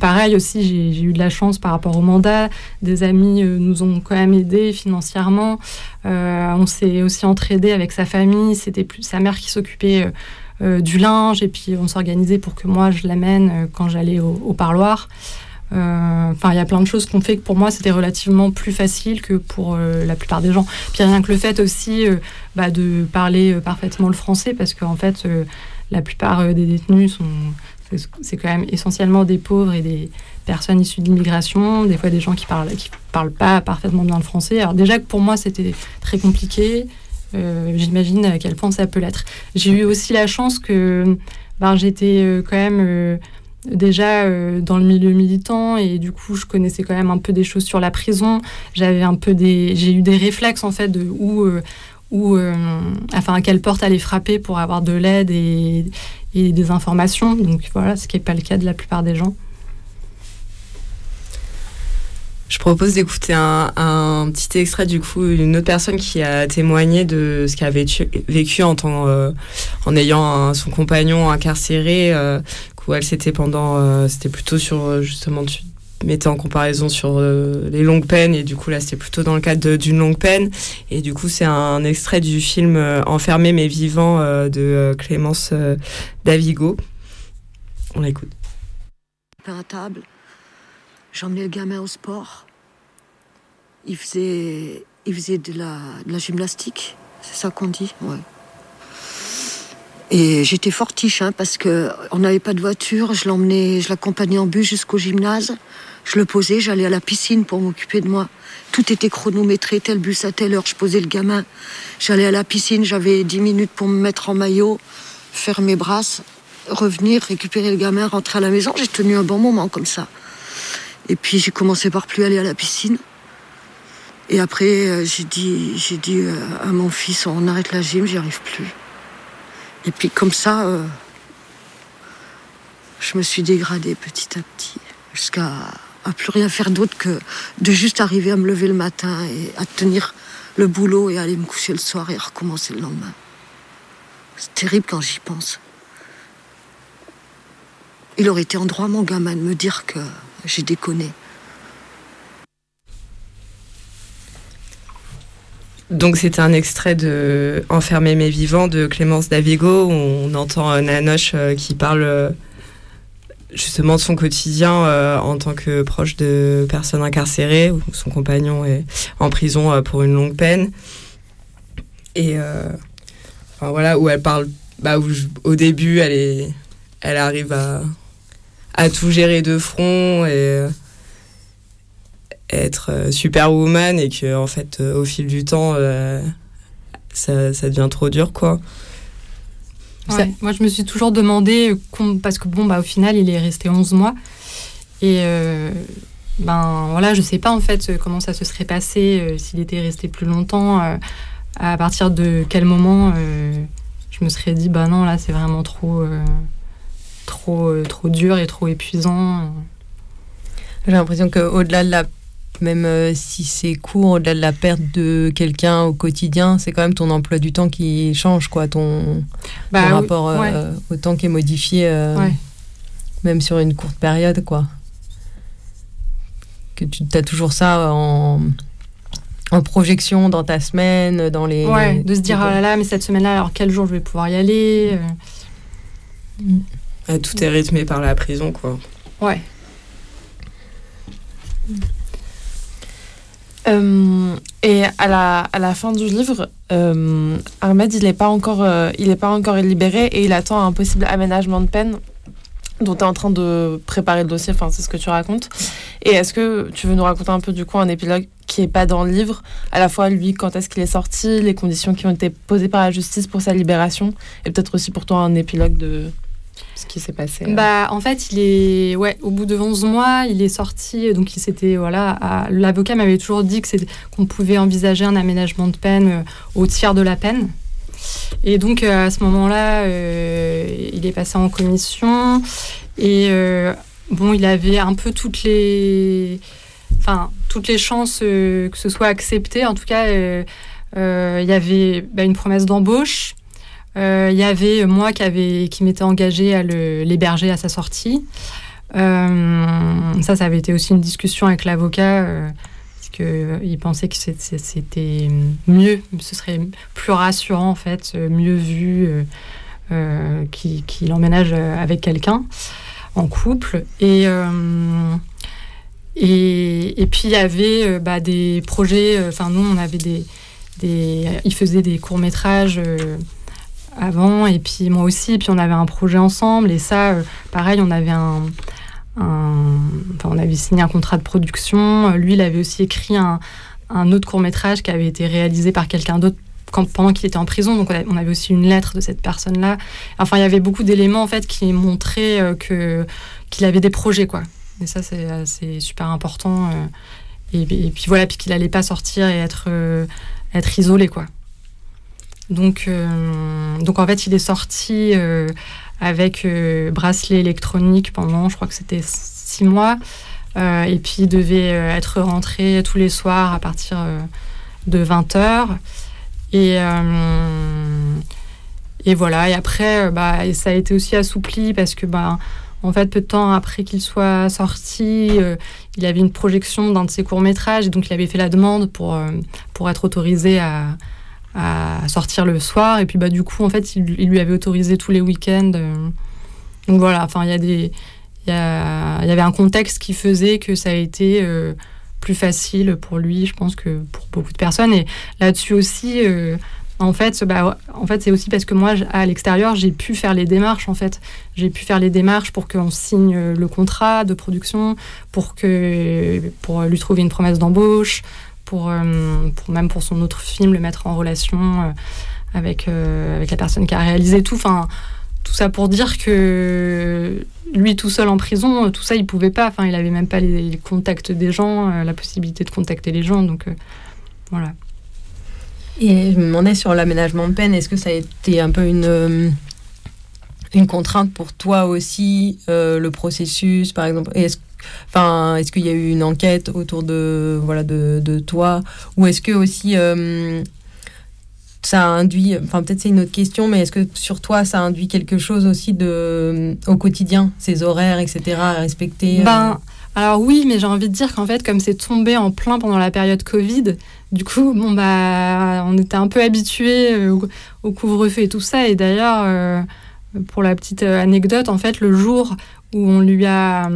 pareil aussi, j'ai eu de la chance par rapport au mandat. Des amis nous ont quand même aidés financièrement. on s'est aussi entraidé avec sa famille. C'était plus sa mère qui s'occupait du linge et puis on s'organisait pour que moi je l'amène quand j'allais au, parloir. Euh, enfin, il y a plein de choses qu'on fait que pour moi c'était relativement plus facile que pour euh, la plupart des gens. Puis rien que le fait aussi euh, bah, de parler parfaitement le français, parce qu'en fait la plupart des détenus sont c'est quand même essentiellement des pauvres et des personnes issues de l'immigration, des fois des gens qui parlent qui parlent pas parfaitement bien le français. Alors déjà que pour moi c'était très compliqué, j'imagine à quel point ça peut l'être. J'ai eu aussi la chance que ben, j'étais quand même déjà euh, dans le milieu militant et du coup je connaissais quand même un peu des choses sur la prison. J'avais un peu des j'ai eu des réflexes en fait de où euh, où euh, enfin à quelle porte aller frapper pour avoir de l'aide et, des informations. Donc voilà ce qui n'est pas le cas de la plupart des gens. Je propose d'écouter un, petit extrait du coup d'une autre personne qui a témoigné de ce qu'elle avait vécu en, en ayant son compagnon incarcéré elle, c'était pendant. Euh, c'était plutôt sur. Euh, justement, tu mettais en comparaison sur euh, les longues peines, et du coup, là, c'était plutôt dans le cadre d'une longue peine. Et du coup, c'est un extrait du film Enfermé mais vivant de Clémence Davigo. On l'écoute. À table, j'emmenais le gamin au sport. Il faisait, il faisait de la, de la gymnastique, c'est ça qu'on dit, ouais. Et j'étais fortiche hein, parce que on n'avait pas de voiture. Je l'emmenais, je l'accompagnais en bus jusqu'au gymnase. Je le posais, j'allais à la piscine pour m'occuper de moi. Tout était chronométré, tel bus à telle heure. Je posais le gamin. J'allais à la piscine, j'avais 10 minutes pour me mettre en maillot, faire mes brasses, revenir, récupérer le gamin, rentrer à la maison. J'ai tenu un bon moment comme ça. Et puis j'ai commencé par plus aller à la piscine. Et après, euh, j'ai dit, j'ai dit euh, à mon fils, on arrête la gym, j'y arrive plus. Et puis comme ça, euh, je me suis dégradée petit à petit, jusqu'à à plus rien faire d'autre que de juste arriver à me lever le matin et à tenir le boulot et aller me coucher le soir et recommencer le lendemain. C'est terrible quand j'y pense. Il aurait été en droit, mon gamin, de me dire que j'ai déconné. Donc c'était un extrait de Enfermer mes vivants de Clémence Davigo où on entend Nanoche euh, qui parle euh, justement de son quotidien euh, en tant que proche de personnes incarcérées où son compagnon est en prison pour une longue peine. Et voilà où elle parle bah, au début elle est elle arrive à, à tout gérer de front et être euh, superwoman et que en fait euh, au fil du temps euh, ça, ça, devient trop dur quoi. moi je me suis toujours demandé parce que bon bah au final il est resté 11 mois et ben voilà je sais pas en fait comment ça se serait passé s'il était resté plus longtemps à partir de quel moment je me serais dit bah non là c'est vraiment trop trop trop dur et trop épuisant. J'ai l'impression qu'au-delà de la même euh, si c'est court, au-delà de la perte de quelqu'un au quotidien, c'est quand même ton emploi du temps qui change, quoi, ton, bah rapport euh, au temps qui est modifié, euh, même sur une courte période, quoi. Que tu as toujours ça en, en projection dans ta semaine, dans les. Ouais, de se dire, oh là là, mais cette semaine-là, alors quel jour je vais pouvoir y aller Tout est rythmé par la prison, quoi. Ouais. Euh, et à la, à la fin du livre, euh, Ahmed, il n'est pas, encore, euh, pas encore libéré et il attend un possible aménagement de peine dont tu es en train de préparer le dossier, enfin c'est ce que tu racontes. Et est-ce que tu veux nous raconter un peu du coup un épilogue qui n'est pas dans le livre, à la fois lui, quand est-ce qu'il est sorti, les conditions qui ont été posées par la justice pour sa libération, et peut-être aussi pour toi un épilogue de, ce qui s'est passé euh. bah, En fait, il est, ouais, au bout de 11 mois, il est sorti. Donc, il s'était, voilà, l'avocat m'avait toujours dit que qu'on pouvait envisager un aménagement de peine euh, au tiers de la peine. Et donc, euh, à ce moment-là, il est passé en commission. Et bon, il avait un peu toutes les, enfin, toutes les chances que ce soit accepté. En tout cas, il y avait bah, une promesse d'embauche. Euh, il y avait moi qui, avait, qui m'étais engagée à l'héberger à sa sortie. Euh, ça, ça avait été aussi une discussion avec l'avocat, euh, parce qu'il pensait que c'était mieux, ce serait plus rassurant en fait, mieux vu qu'il emménage avec quelqu'un en couple. Et, et, puis il y avait bah, des projets, enfin nous on avait des, il faisait des courts métrages avant, et puis moi aussi, et puis on avait un projet ensemble, et ça, euh, pareil, on avait un, enfin, on avait signé un contrat de production. Lui, il avait aussi écrit un, un autre court métrage qui avait été réalisé par quelqu'un d'autre pendant qu'il était en prison. Donc on avait aussi une lettre de cette personne-là. Enfin, il y avait beaucoup d'éléments en fait qui montraient euh, que qu'il avait des projets, quoi. Et ça, c'est super important. Euh, et, puis voilà, puis qu'il allait pas sortir et être être isolé, quoi. Donc, euh, donc en fait, il est sorti euh, avec euh, bracelet électronique pendant, je crois que c'était six mois. et puis, il devait être rentré tous les soirs à partir de 20h. Et, et voilà. Et après, bah, ça a été aussi assoupli parce que, bah, en fait, peu de temps après qu'il soit sorti, il avait une projection d'un de ses courts-métrages. Donc, il avait fait la demande pour, pour être autorisé à, à sortir le soir. Et puis, bah, du coup, en fait, il, lui avait autorisé tous les week-ends. Euh. donc voilà, enfin, il y a des. Il y, avait un contexte qui faisait que ça a été euh, plus facile pour lui, je pense, que pour beaucoup de personnes. Et là-dessus aussi, euh, en fait, bah, en fait c'est aussi parce que moi, à l'extérieur, j'ai pu faire les démarches, en fait. J'ai pu faire les démarches pour qu'on signe le contrat de production, pour, que, pour lui trouver une promesse d'embauche, pour, euh, pour même pour son autre film, le mettre en relation euh, avec, euh, avec la personne qui a réalisé tout. Enfin, tout ça pour dire que lui tout seul en prison, tout ça il pouvait pas. Enfin, il avait même pas les, contacts des gens, la possibilité de contacter les gens. Donc voilà. Et je me demandais sur l'aménagement de peine, est-ce que ça a été un peu une une contrainte pour toi aussi, le processus, par exemple? Est-ce Enfin, est-ce qu'il y a eu une enquête autour de voilà de, de toi? Ou est-ce que aussi ça induit, enfin peut-être c'est une autre question, mais est-ce que sur toi ça induit quelque chose aussi de au quotidien, ces horaires, etc. à respecter Ben alors oui, mais j'ai envie de dire qu'en fait, comme c'est tombé en plein pendant la période Covid, du coup, bon bah, on était un peu habitués euh, au, couvre-feu et tout ça. Et d'ailleurs, euh, pour la petite euh, anecdote, en fait, le jour où on lui a,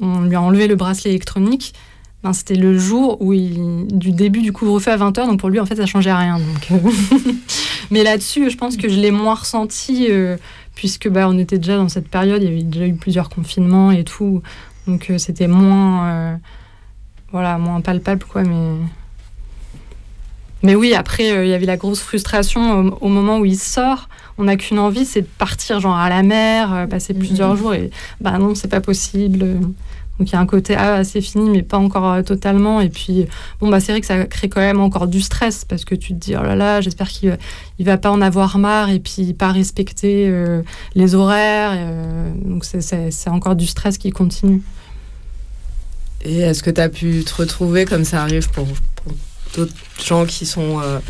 on lui a enlevé le bracelet électronique, ben, c'était le jour où du début du couvre-feu à 20h, donc pour lui, en fait, ça changeait rien. Donc, [laughs] mais là-dessus, je pense que je l'ai moins ressenti, puisque bah, on était déjà dans cette période, il y avait déjà eu plusieurs confinements et tout. Donc euh, c'était moins, euh, voilà, moins palpable, quoi. Mais, mais oui, après, euh, il y avait la grosse frustration au, moment où il sort. On n'a qu'une envie, c'est de partir genre à la mer, passer plusieurs mhm. jours. Et bah non, c'est pas possible. Donc il y a un côté ah c'est fini mais pas encore totalement et puis bon bah c'est vrai que ça crée quand même encore du stress parce que tu te dis oh là là j'espère qu'il il va pas en avoir marre et puis pas respecter les horaires donc c'est encore du stress qui continue. Et est-ce que tu as pu te retrouver, comme ça arrive pour, d'autres gens qui sont. Euh,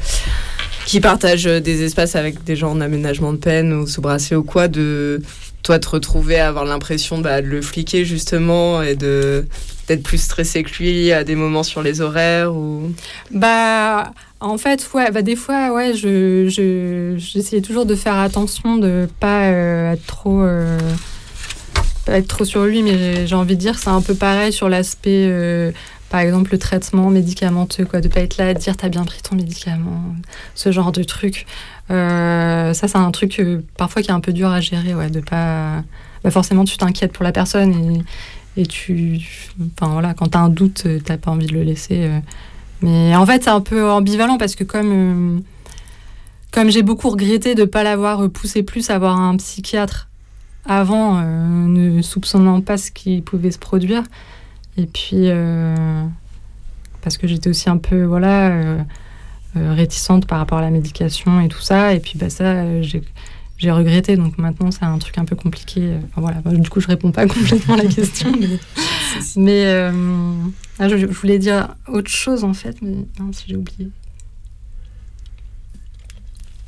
qui partagent des espaces avec des gens en aménagement de peine ou sous bracelet ou quoi, de toi te retrouver à avoir l'impression bah, de le fliquer justement et de d'être plus stressé que lui à des moments sur les horaires ou? Bah en fait ouais bah des fois ouais je j'essayais toujours de faire attention de pas euh, être trop euh, être trop sur lui, mais j'ai envie de dire c'est un peu pareil sur l'aspect, euh, par exemple, le traitement médicamenteux, quoi, de pas être là à dire t'as bien pris ton médicament, ce genre de truc. Euh, ça, c'est un truc euh, parfois qui est un peu dur à gérer, ouais, de pas. Bah forcément, tu t'inquiètes pour la personne et, tu. Enfin voilà, quand t'as un doute, t'as pas envie de le laisser. Mais en fait, c'est un peu ambivalent parce que comme. comme j'ai beaucoup regretté de ne pas l'avoir poussé plus à avoir un psychiatre avant, euh, ne soupçonnant pas ce qui pouvait se produire. Et puis, euh, parce que j'étais aussi un peu, voilà, euh, réticente par rapport à la médication et tout ça. Et puis, bah, ça, j'ai j'ai regretté. Donc maintenant, c'est un truc un peu compliqué. voilà. du coup, je réponds pas [laughs] complètement à la question. mais, [laughs] ah, je, voulais dire autre chose en fait, mais non, si j'ai oublié.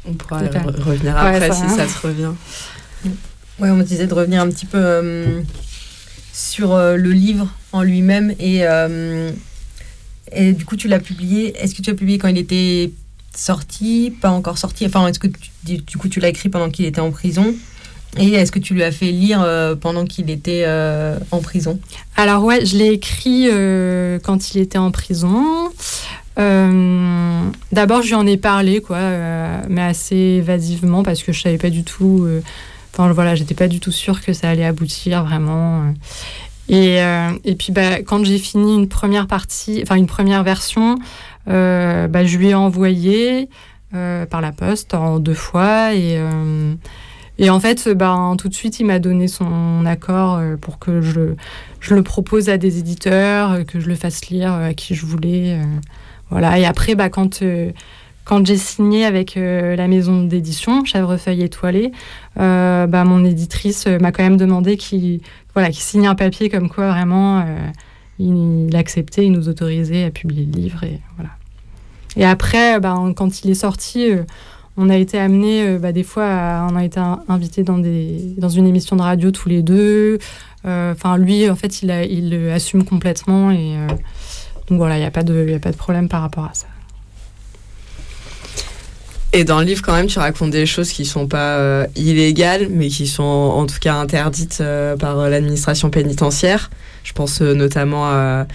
On pourra revenir après si ça se revient. Ouais, on me disait de revenir un petit peu euh, sur euh, le livre en lui-même et, euh, et du coup tu l'as publié. Est-ce que tu as publié quand il était sorti, pas encore sorti? Enfin, est-ce que tu, du coup tu l'as écrit pendant qu'il était en prison? Et est-ce que tu lui as fait lire pendant qu'il était en prison? Alors ouais, je l'ai écrit quand il était en prison. D'abord, je lui en ai parlé, quoi, mais assez évasivement parce que je savais pas du tout Enfin voilà, j'étais pas du tout sûre que ça allait aboutir vraiment. Et, euh, et puis bah, quand j'ai fini une première partie, enfin une première version, euh, bah, je lui ai envoyé euh, par la poste en deux fois et et en fait, bah, tout de suite, il m'a donné son accord pour que je, je, le propose à des éditeurs, que je le fasse lire à qui je voulais. voilà. Et après, bah, quand, quand j'ai signé avec la maison d'édition, Chèvrefeuille étoilée, euh, bah, mon éditrice euh, m'a quand même demandé qu'il voilà, signe un papier comme quoi vraiment euh, il, acceptait, il nous autorisait à publier le livre. Et, voilà. et après, bah, quand il est sorti, on a été amené bah, des fois, on a été invité dans, dans une émission de radio tous les deux. Enfin, lui, en fait, il, il assume complètement. Et donc voilà, il n'y a, a pas de problème par rapport à ça. Et dans le livre, quand même, tu racontes des choses qui sont pas euh, illégales, mais qui sont en tout cas interdites euh, par euh, l'administration pénitentiaire. Je pense notamment à,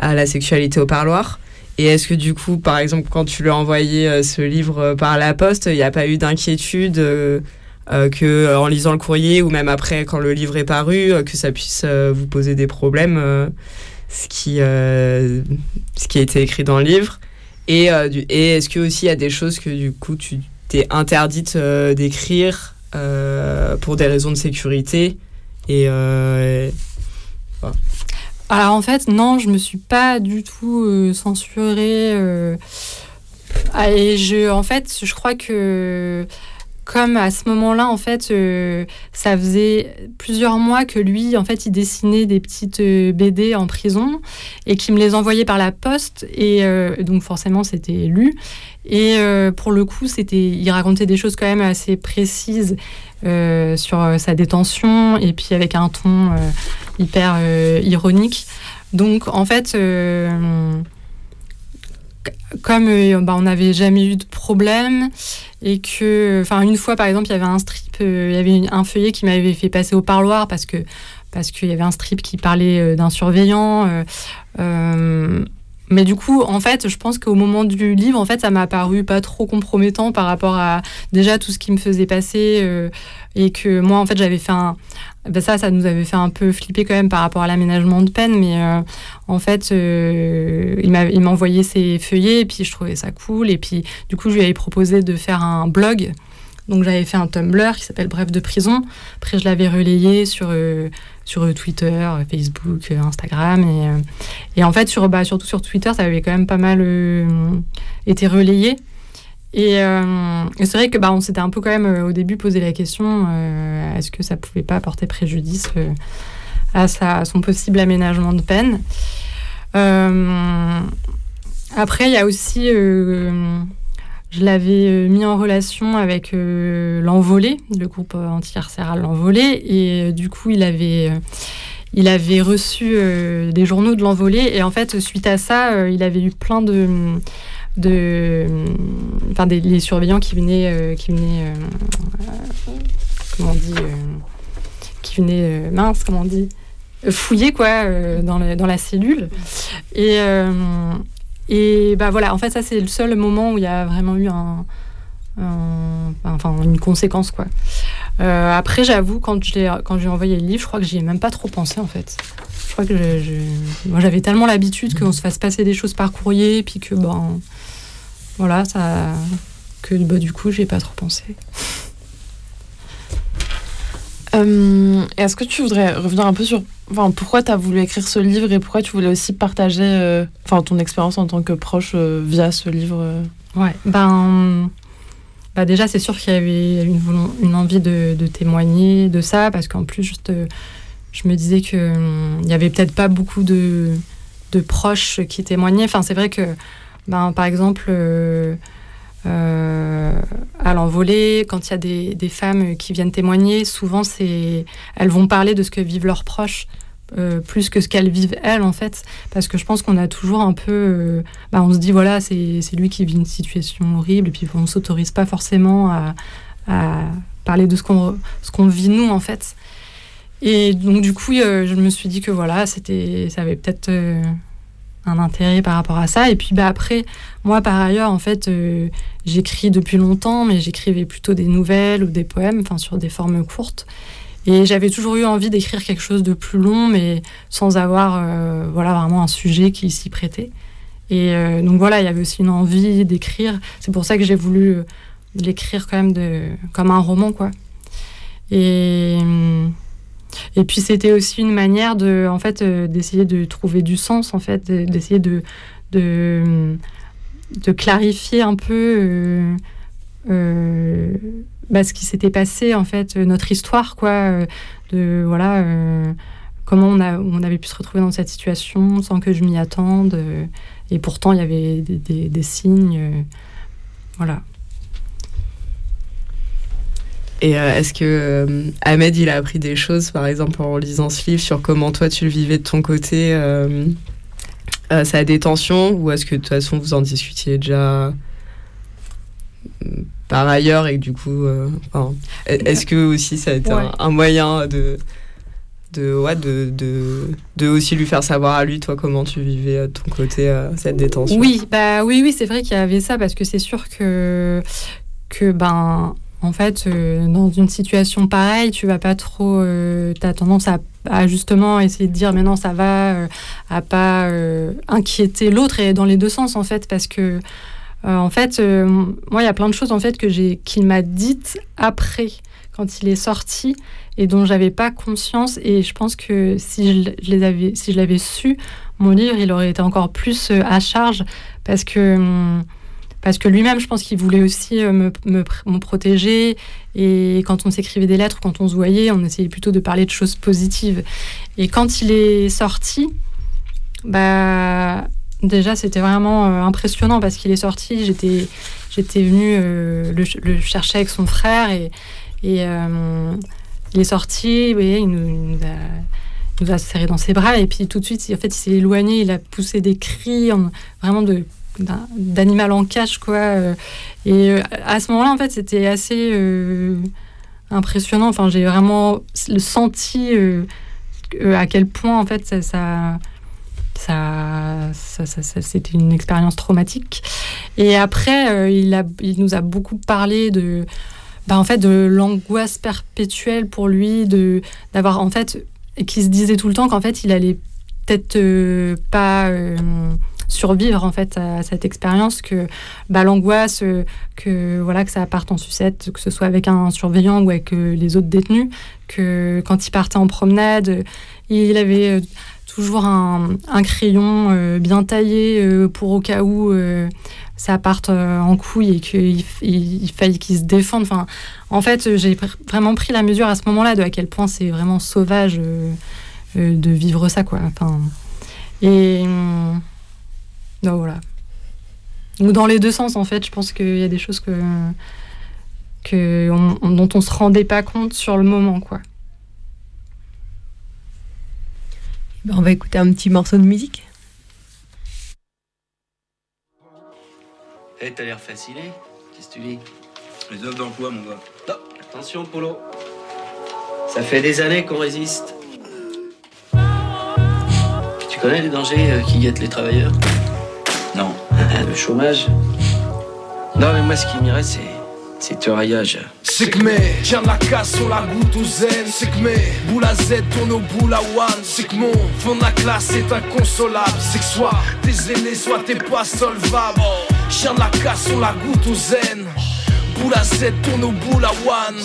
la sexualité au parloir. Et est-ce que du coup, par exemple, quand tu lui as envoyé ce livre par la poste, il n'y a pas eu d'inquiétude que en lisant le courrier ou même après quand le livre est paru, que ça puisse vous poser des problèmes, ce qui ce qui a été écrit dans le livre? Et, euh, et est-ce que aussi il y a des choses que du coup tu t'es interdite euh, d'écrire euh, pour des raisons de sécurité et, Alors en fait non, je me suis pas du tout censurée. Et je, en fait, je crois que comme à ce moment-là, en fait, ça faisait plusieurs mois que lui, en fait, il dessinait des petites BD en prison et qu'il me les envoyait par la poste. Et donc, forcément, c'était lu. Et pour le coup, c'était, il racontait des choses quand même assez précises sur sa détention et puis avec un ton hyper ironique. Donc, en fait, comme euh, bah, on n'avait jamais eu de problème et que, enfin, une fois par exemple, il y avait un strip, euh, il y avait un feuillet qui m'avait fait passer au parloir parce que parce qu'il y avait un strip qui parlait euh, d'un surveillant. Mais du coup, en fait, je pense qu'au moment du livre, en fait, ça m'a paru pas trop compromettant par rapport à déjà tout ce qui me faisait passer et que moi, en fait, j'avais fait un, ben ça, ça nous avait fait un peu flipper quand même par rapport à l'aménagement de peine, mais euh, en fait, euh, il m'a envoyé ses feuillets et puis je trouvais ça cool. Et puis, du coup, je lui avais proposé de faire un blog. Donc, j'avais fait un Tumblr qui s'appelle Bref de prison. Après, je l'avais relayé sur, euh, sur Twitter, Facebook, Instagram. Et, et en fait, sur, bah, surtout sur Twitter, ça avait quand même pas mal été relayé. Euh, et, c'est vrai que bah, on s'était un peu quand même euh, au début posé la question euh, est-ce que ça pouvait pas porter préjudice à, sa, son possible aménagement de peine? Après, il y a aussi je l'avais mis en relation avec l'Envolé, le groupe anticarcéral L'Envolé, et du coup, il avait, il avait reçu des journaux de L'Envolé, et en fait, suite à ça, il avait eu plein de de, enfin des surveillants qui venaient, euh, qui venaient, euh, comment on dit, euh, qui venaient, mince, comment on dit, fouiller quoi dans, dans la cellule. Et et bah voilà, en fait ça c'est le seul moment où il y a vraiment eu un, enfin une conséquence quoi. après j'avoue quand je quand j'ai envoyé le livre, je crois que j'y ai même pas trop pensé en fait. Je crois que moi j'avais tellement l'habitude qu'on se fasse passer des choses par courrier, puis que bon, voilà, ça, que bah, du coup, j'ai pas trop pensé. Euh, est-ce que tu voudrais revenir un peu sur enfin, pourquoi tu as voulu écrire ce livre et pourquoi tu voulais aussi partager euh, enfin, ton expérience en tant que proche euh, via ce livre Ouais, ben. Bah déjà, c'est sûr qu'il y avait une, envie de, témoigner de ça, parce qu'en plus, je me disais qu'il hum, n'y avait peut-être pas beaucoup de, de proches qui témoignaient. Enfin, c'est vrai que ben, par exemple, euh, euh, à l'envolée, quand il y a des, femmes qui viennent témoigner, souvent elles vont parler de ce que vivent leurs proches. Euh, plus que ce qu'elles vivent elles en fait. Parce que je pense qu'on a toujours un peu ben, on se dit voilà c'est, lui qui vit une situation horrible. Et puis on s'autorise pas forcément à, à, parler de ce qu'on, ce vit nous en fait. Et donc du coup je me suis dit que voilà c'était ça avait peut-être un intérêt par rapport à ça. Et puis bah, après, moi par ailleurs, en fait, euh, j'écris depuis longtemps, mais j'écrivais plutôt des nouvelles ou des poèmes, enfin sur des formes courtes. Et j'avais toujours eu envie d'écrire quelque chose de plus long, mais sans avoir euh, voilà, vraiment un sujet qui s'y prêtait. Et euh, donc voilà, il y avait aussi une envie d'écrire. C'est pour ça que j'ai voulu l'écrire quand même de, comme un roman, quoi. Et. Et puis c'était aussi une manière de, en fait, euh, d'essayer de trouver du sens, en fait, d'essayer de, de, de, clarifier un peu euh, euh, bah, ce qui s'était passé, en fait, notre histoire, quoi, de voilà, comment on, a, on avait pu se retrouver dans cette situation sans que je m'y attende. et pourtant, il y avait des signes, voilà. Et euh, est-ce que euh, Ahmed, il a appris des choses, par exemple, en lisant ce livre, sur comment toi tu le vivais de ton côté, euh, sa détention, ou est-ce que de toute façon vous en discutiez déjà par ailleurs et que du coup, est-ce que aussi ça a été un, moyen de de, ouais, de, de, de, aussi lui faire savoir à lui, toi, comment tu vivais de ton côté cette détention? Oui, bah, oui, oui c'est vrai qu'il y avait ça, parce que c'est sûr que, que ben, en fait, euh, dans une situation pareille, tu vas pas trop. Euh, tu tendance à, justement essayer de dire mais non, ça va, euh, à pas inquiéter l'autre et dans les deux sens en fait, parce que en fait, moi, il y a plein de choses en fait que j'ai qu'il m'a dites après quand il est sorti et dont j'avais pas conscience et je pense que si je, les avais si je l'avais su mon livre il aurait été encore plus à charge parce que hum, parce que lui-même, je pense qu'il voulait aussi me, me, me, protéger. Et quand on s'écrivait des lettres, quand on se voyait, on essayait plutôt de parler de choses positives. Et quand il est sorti, bah, déjà, c'était vraiment impressionnant parce qu'il est sorti. J'étais, j'étais venue le, le, chercher avec son frère et, il est sorti, nous, il nous a nous a serré dans ses bras et puis tout de suite, en fait, il s'est éloigné, il a poussé des cris, vraiment de d'animal en cage quoi euh. et euh, à ce moment-là en fait c'était assez euh, impressionnant enfin j'ai vraiment senti à quel point en fait ça, ça ça, ça, c'était une expérience traumatique. Et après, il, a, il nous a beaucoup parlé de, bah, en fait, de l'angoisse perpétuelle pour lui, de d'avoir en fait qui se disait tout le temps qu'en fait, il allait peut-être pas survivre en fait à cette expérience, que bah, l'angoisse, euh, que voilà que ça parte en sucette, que ce soit avec un surveillant ou avec les autres détenus, que quand il partait en promenade, il avait toujours un, crayon bien taillé pour au cas où ça parte en couille et qu'il il, faille qu'il se défende. Enfin, en fait, j'ai vraiment pris la mesure à ce moment-là de à quel point c'est vraiment sauvage euh, euh, de vivre ça, quoi. Enfin, et donc voilà. Ou dans les deux sens, en fait, je pense qu'il y a des choses que, que dont on se rendait pas compte sur le moment, quoi. Ben, on va écouter un petit morceau de musique. Eh, t'as l'air fasciné. Qu'est-ce que tu dis? Les offres d'emploi, mon gars. attention, Polo. Ça fait des années qu'on résiste. Tu connais les dangers euh, qui guettent les travailleurs? Le chômage Non, mais moi, ce qui m'irait, c'est. C'est teuraillage. C'est que mes, tiens la casse sur la goutte aux zen. C'est que mes, boule à Z tourne au boule à one. C'est que mon fond de la classe est inconsolable. C'est que soit t'es aînés, soit t'es pas solvable. Chien de la casse sur la goutte aux zen. Boule à Z tourne au boule à one.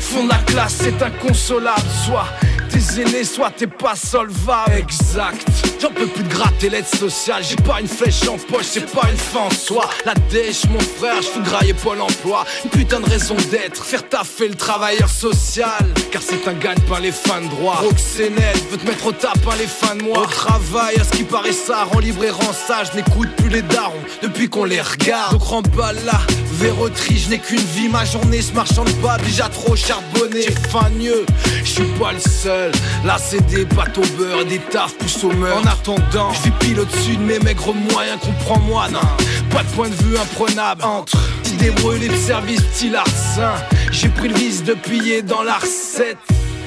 Fond de la classe est inconsolable. Soit t'es aîné, soit t'es pas solvable. Exact. J'en peux plus de gratter l'aide sociale. J'ai pas une flèche en poche, c'est pas une fin en soi. La dèche, mon frère, je grailler Pôle emploi. Une putain de raison d'être, faire taffer le travailleur social. Car c'est un gagne-pain les fins de droit. Roxénette veut te mettre au tapin les fins de mois. Au travail, à ce qui paraît ça, rend libre et rend sage. N'écoute plus les darons depuis qu'on les regarde. Donc remballe là, verroterie, je n'ai qu'une vie. Ma journée se marchande pas, déjà trop charbonné. J'ai faim mieux, je suis pas le seul. Là, c'est des bateaux beurre des tafs poussent au meurtre. En attendant, je vis pile au-dessus de mes maigres moyens, comprends-moi, non. Pas de point de vue imprenable entre idées brûlées de service, petit larcin. J'ai pris le vice de piller dans la recette.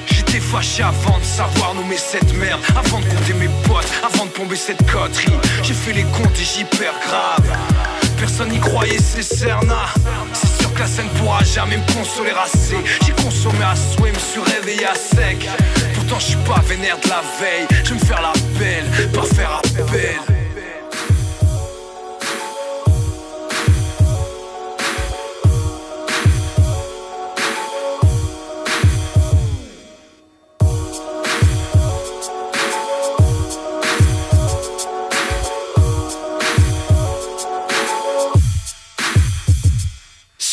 J'étais fâché avant de savoir nommer cette merde Avant de compter mes potes, avant de tomber cette coterie J'ai fait les comptes et j'y perds grave Personne n'y croyait, c'est Cerna C'est sûr que la scène pourra jamais me consoler assez J'ai consommé à souhait, me suis réveillé à sec. Pourtant je suis pas vénère de la veille. Je vais me faire la belle, pas faire appel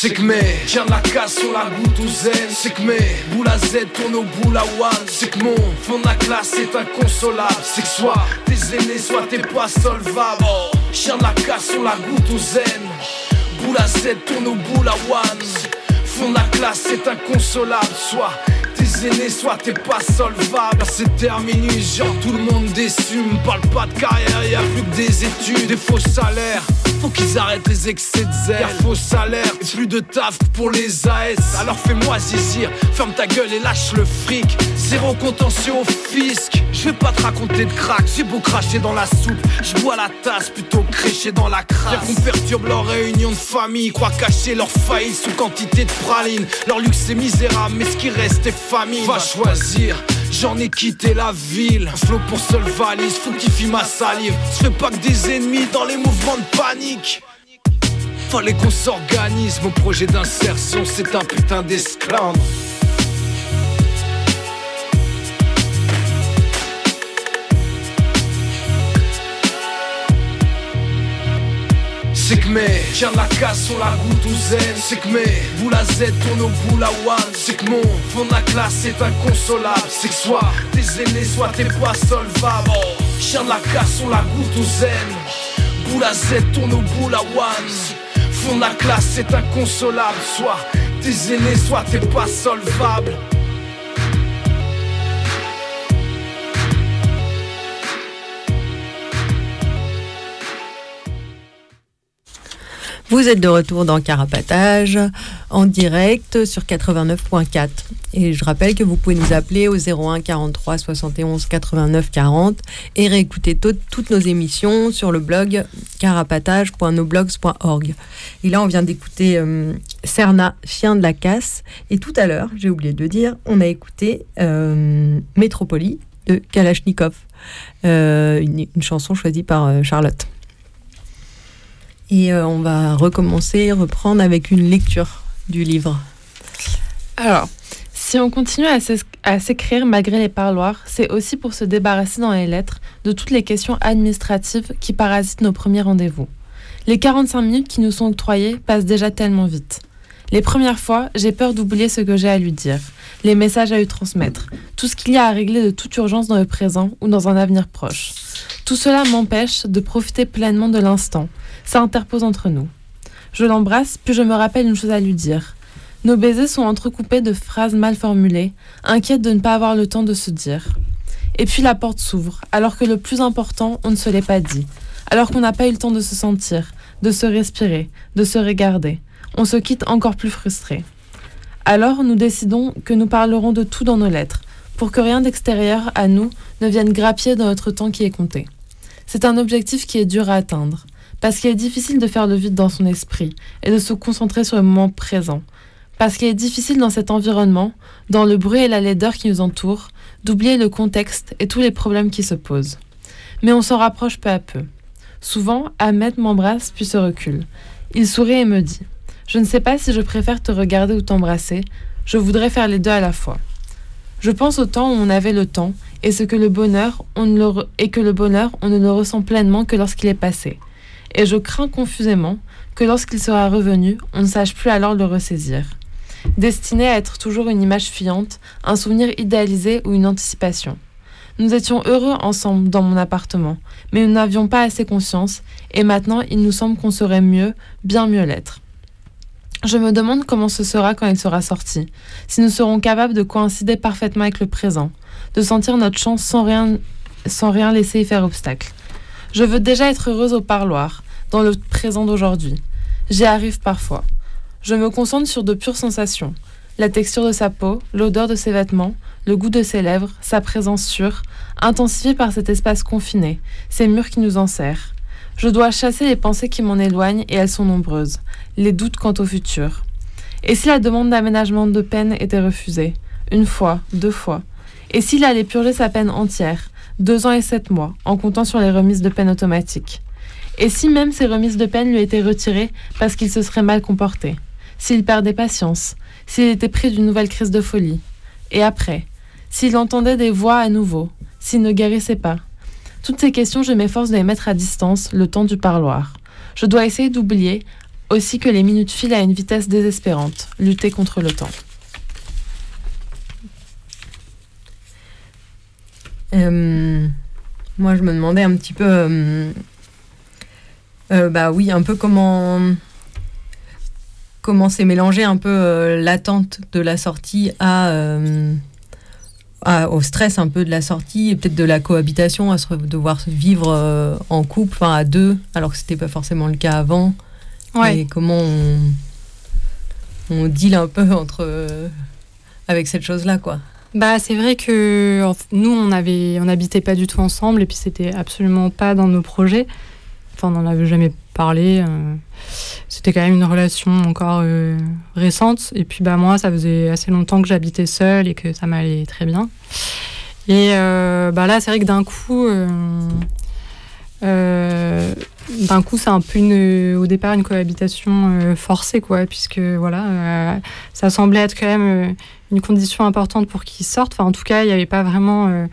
C'est que mes, tiens la casse sur la goutte aux zen C'est que mes, boule à Z tourne au boule à one C'est que mon fond de la classe est inconsolable. C'est que soit t'es aîné, soit t'es pas solvable Chien de la casse sur la goutte aux zen Boule à Z tourne au boule à one Fond de la classe est inconsolable. Soit t'es aîné, soit t'es pas solvable C'est terminé, genre tout le monde déçu Me parle pas de carrière, y'a plus que des études Des faux salaires faut qu'ils arrêtent les excès de zèle. faux salaire et plus de taf pour les AS. Alors fais-moi zizir, ferme ta gueule et lâche le fric. Zéro contentieux au fisc. Je vais pas te raconter de crack, j'ai beau cracher dans la soupe. Je bois la tasse plutôt crécher dans la crasse. Qu'on perturbe leur réunion de famille, croient cacher leur faillite sous quantité de praline. Leur luxe est misérable, mais ce qui reste est Va choisir. J'en ai quitté la ville, flot pour seule valise, qu'il ma salive. Je fais pas que des ennemis dans les mouvements de panique. Fallait qu'on s'organise, mon projet d'insertion c'est un putain d'esclandre. Mes tiens la casse sur la goutte aux zen mes boules à Z tournent au bout la one C'est que mon fond de la classe est inconsolable. C'est que soit t'es aînés, soit t'es pas solvable de la casse sur la goutte aux zen Boule à Z tourne au bout la one Fond de la classe c'est inconsolable. Soit t'es aînés, soit t'es pas solvable Vous êtes de retour dans Carapatage en direct sur 89.4. Et je rappelle que vous pouvez nous appeler au 01 43 71 89 40 et réécouter toutes nos émissions sur le blog carapatage.noblogs.org. Et là, on vient d'écouter euh, Cerna, Chien de la Casse. Et tout à l'heure, j'ai oublié de dire, on a écouté euh, de Kalachnikov, euh, une, une, chanson choisie par Charlotte. Et euh, on va recommencer, reprendre avec une lecture du livre. Alors, si on continue à s'écrire malgré les parloirs, c'est aussi pour se débarrasser dans les lettres de toutes les questions administratives qui parasitent nos premiers rendez-vous. Les 45 minutes qui nous sont octroyées passent déjà tellement vite. Les premières fois, j'ai peur d'oublier ce que j'ai à lui dire, les messages à lui transmettre, tout ce qu'il y a à régler de toute urgence dans le présent ou dans un avenir proche. Tout cela m'empêche de profiter pleinement de l'instant, ça interpose entre nous. Je l'embrasse, puis je me rappelle une chose à lui dire. Nos baisers sont entrecoupés de phrases mal formulées, inquiètes de ne pas avoir le temps de se dire. Et puis la porte s'ouvre, alors que le plus important, on ne se l'est pas dit, alors qu'on n'a pas eu le temps de se sentir, de se respirer, de se regarder. On se quitte encore plus frustré. Alors nous décidons que nous parlerons de tout dans nos lettres, pour que rien d'extérieur à nous ne vienne grappier dans notre temps qui est compté. C'est un objectif qui est dur à atteindre parce qu'il est difficile de faire le vide dans son esprit et de se concentrer sur le moment présent, parce qu'il est difficile dans cet environnement, dans le bruit et la laideur qui nous entourent, d'oublier le contexte et tous les problèmes qui se posent. Mais on s'en rapproche peu à peu. Souvent, Ahmed m'embrasse puis se recule. Il sourit et me dit Je ne sais pas si je préfère te regarder ou t'embrasser, je voudrais faire les deux à la fois. Je pense au temps où on avait le temps et ce et que le bonheur, on ne le ressent pleinement que lorsqu'il est passé et je crains confusément que lorsqu'il sera revenu, on ne sache plus alors le ressaisir. Destiné à être toujours une image fuyante, un souvenir idéalisé ou une anticipation. Nous étions heureux ensemble dans mon appartement, mais nous n'avions pas assez conscience, et maintenant il nous semble qu'on serait mieux, bien mieux l'être. Je me demande comment ce sera quand il sera sorti, si nous serons capables de coïncider parfaitement avec le présent, de sentir notre chance sans rien, sans rien laisser y faire obstacle. Je veux déjà être heureuse au parloir, dans le présent d'aujourd'hui. J'y arrive parfois. Je me concentre sur de pures sensations. La texture de sa peau, l'odeur de ses vêtements, le goût de ses lèvres, sa présence sûre, intensifiée par cet espace confiné, ces murs qui nous enserrent. Je dois chasser les pensées qui m'en éloignent et elles sont nombreuses, les doutes quant au futur. Et si la demande d'aménagement de peine était refusée? Une fois, deux fois. Et s'il allait purger sa peine entière, deux ans et sept mois, en comptant sur les remises de peine automatiques et si même ces remises de peine lui étaient retirées parce qu'il se serait mal comporté, s'il perdait patience, s'il était pris d'une nouvelle crise de folie, et après, s'il entendait des voix à nouveau, s'il ne guérissait pas. Toutes ces questions, je m'efforce de les mettre à distance le temps du parloir. Je dois essayer d'oublier aussi que les minutes filent à une vitesse désespérante, lutter contre le temps. Euh, moi, je me demandais un petit peu euh, euh, bah oui, un peu comment comment c'est mélangé un peu l'attente de la sortie à, au stress un peu de la sortie et peut-être de la cohabitation, à se devoir vivre en couple, enfin à deux, alors que c'était pas forcément le cas avant. Ouais. Et comment on, on deal un peu entre avec cette chose-là, quoi. Bah, c'est vrai que nous, on avait, on n'habitait pas du tout ensemble et puis c'était absolument pas dans nos projets. Enfin, on n'en avait jamais parlé. Euh. C'était quand même une relation encore euh, récente. Et puis, bah, moi, ça faisait assez longtemps que j'habitais seule et que ça m'allait très bien. Et euh, bah, là, c'est vrai que d'un coup, d'un coup, c'est un peu une, au départ une cohabitation forcée, quoi, puisque voilà, ça semblait être quand même une condition importante pour qu'ils sortent. Enfin, en tout cas, il n'y avait pas vraiment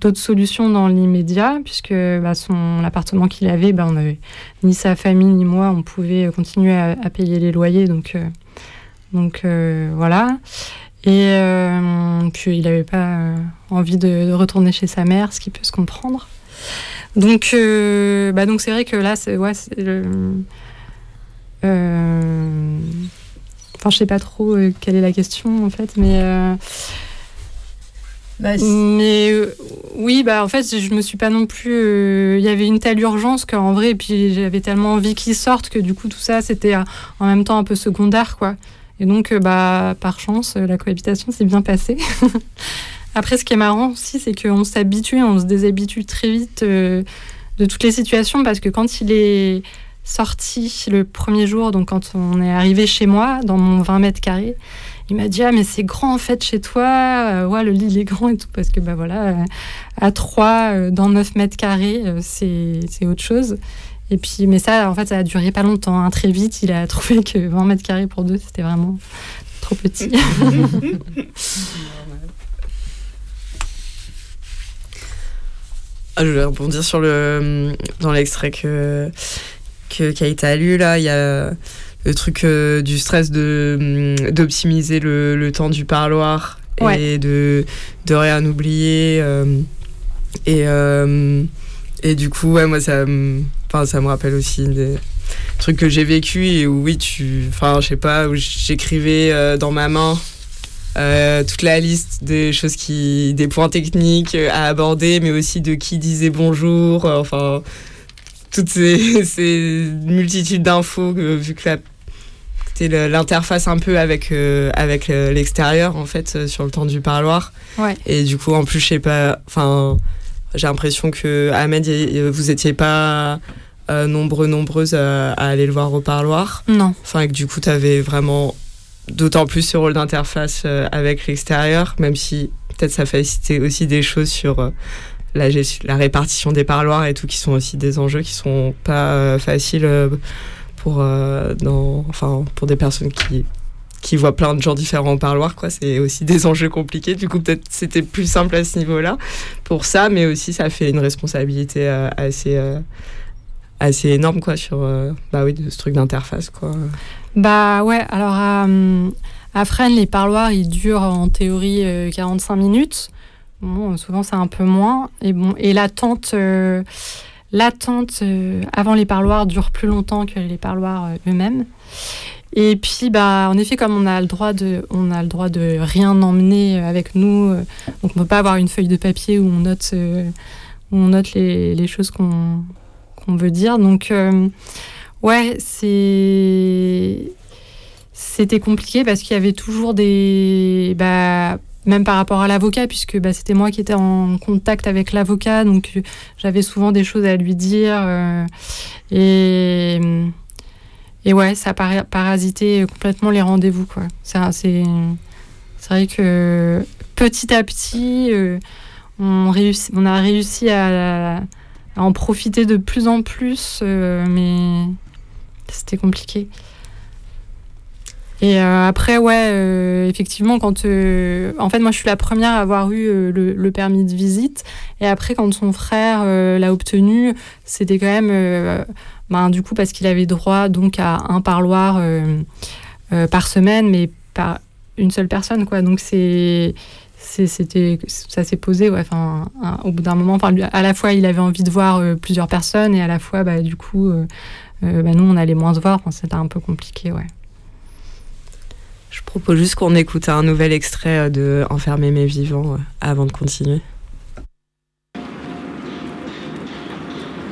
d'autres solutions dans l'immédiat, puisque bah, son l'appartement qu'il avait, bah, on avait ni sa famille ni moi, on pouvait continuer à, payer les loyers, donc donc voilà. Et puis il n'avait pas envie de, retourner chez sa mère, ce qui peut se comprendre. Donc, bah donc c'est vrai que là, c'est ouais, euh, enfin, je sais pas trop euh, quelle est la question en fait, mais. Euh, bah, mais oui, bah en fait, je me suis pas non plus. Il y avait une telle urgence qu'en vrai, et puis j'avais tellement envie qu'ils sortent que du coup, tout ça, c'était en même temps un peu secondaire, quoi. Et donc, bah, par chance, la cohabitation s'est bien passée. [laughs] Après, ce qui est marrant aussi, c'est qu'on s'habitue, on se déshabitue très vite de toutes les situations parce que quand il est sorti le premier jour, donc quand on est arrivé chez moi, dans mon 20 mètres carrés, il m'a dit ah mais c'est grand en fait chez toi, euh, le lit il est grand et tout parce que bah voilà euh, à 3 euh, dans 9 mètres carrés c'est autre chose. Et puis mais ça en fait ça a duré pas longtemps, hein. très vite il a [laughs] trouvé que 20 mètres carrés pour deux c'était vraiment trop petit. [laughs] ah, je vais rebondir sur le dans l'extrait que que, a lu là, il y a le truc euh, du stress de mm, d'optimiser le, le, temps du parloir et de, de rien oublier. Euh, et, euh, et du coup, ouais, moi, ça, enfin, ça me rappelle aussi des trucs que j'ai vécu et où, oui, tu. Enfin, je sais pas, où j'écrivais dans ma main toute la liste des choses qui. des points techniques à aborder, mais aussi de qui disait bonjour. enfin toutes ces, [laughs] multitudes d'infos, vu que c'était l'interface un peu avec, euh, avec euh, l'extérieur, en fait, euh, sur le temps du parloir. Et du coup, en plus, je sais pas, enfin, j'ai l'impression que Ahmed, vous étiez pas nombreux, nombreuses à, aller le voir au parloir. Non. Enfin, et que du coup, tu avais vraiment d'autant plus ce rôle d'interface avec l'extérieur, même si peut-être ça facilitait aussi des choses sur la, la répartition des parloirs et tout, qui sont aussi des enjeux qui sont pas euh, faciles euh, pour, euh, enfin, pour des personnes qui, qui voient plein de gens différents au parloir. Quoi. C'est aussi des enjeux compliqués. Du coup, peut-être c'était plus simple à ce niveau-là pour ça, mais aussi ça fait une responsabilité assez, assez énorme quoi, sur bah oui, ce truc d'interface. Quoi. Bah ouais, alors à, à Fresnes, les parloirs, ils durent en théorie 45 minutes. Bon, souvent c'est un peu moins. Et bon, et l'attente, euh, l'attente euh, avant les parloirs dure plus longtemps que les parloirs euh, eux-mêmes. Et puis, bah, en effet, comme on a le droit de, on a le droit de rien emmener avec nous, donc on peut pas avoir une feuille de papier où on note, où on note les choses qu'on qu'on veut dire. Donc, ouais, c'est c'était compliqué parce qu'il y avait toujours des bah, même par rapport à l'avocat, puisque bah, c'était moi qui étais en contact avec l'avocat, donc euh, j'avais souvent des choses à lui dire. Euh, et, et ouais, ça a parasité complètement les rendez-vous. C'est vrai que petit à petit, euh, on, on a réussi à, en profiter de plus en plus, mais c'était compliqué. Et euh, après, ouais, euh, effectivement, quand. Euh, en fait, moi, je suis la première à avoir eu le, permis de visite. Et après, quand son frère l'a obtenu, c'était quand même. ben, du coup, parce qu'il avait droit donc à un parloir par semaine, mais par une seule personne, quoi. Donc, c'est. C'était, ça s'est posé, ouais, enfin, au bout d'un moment, enfin, à la fois il avait envie de voir plusieurs personnes et à la fois, bah, du coup, bah, nous on allait moins se voir, c'était un peu compliqué, ouais. Je propose juste qu'on écoute un nouvel extrait euh, de Enfermer mes vivants euh, avant de continuer.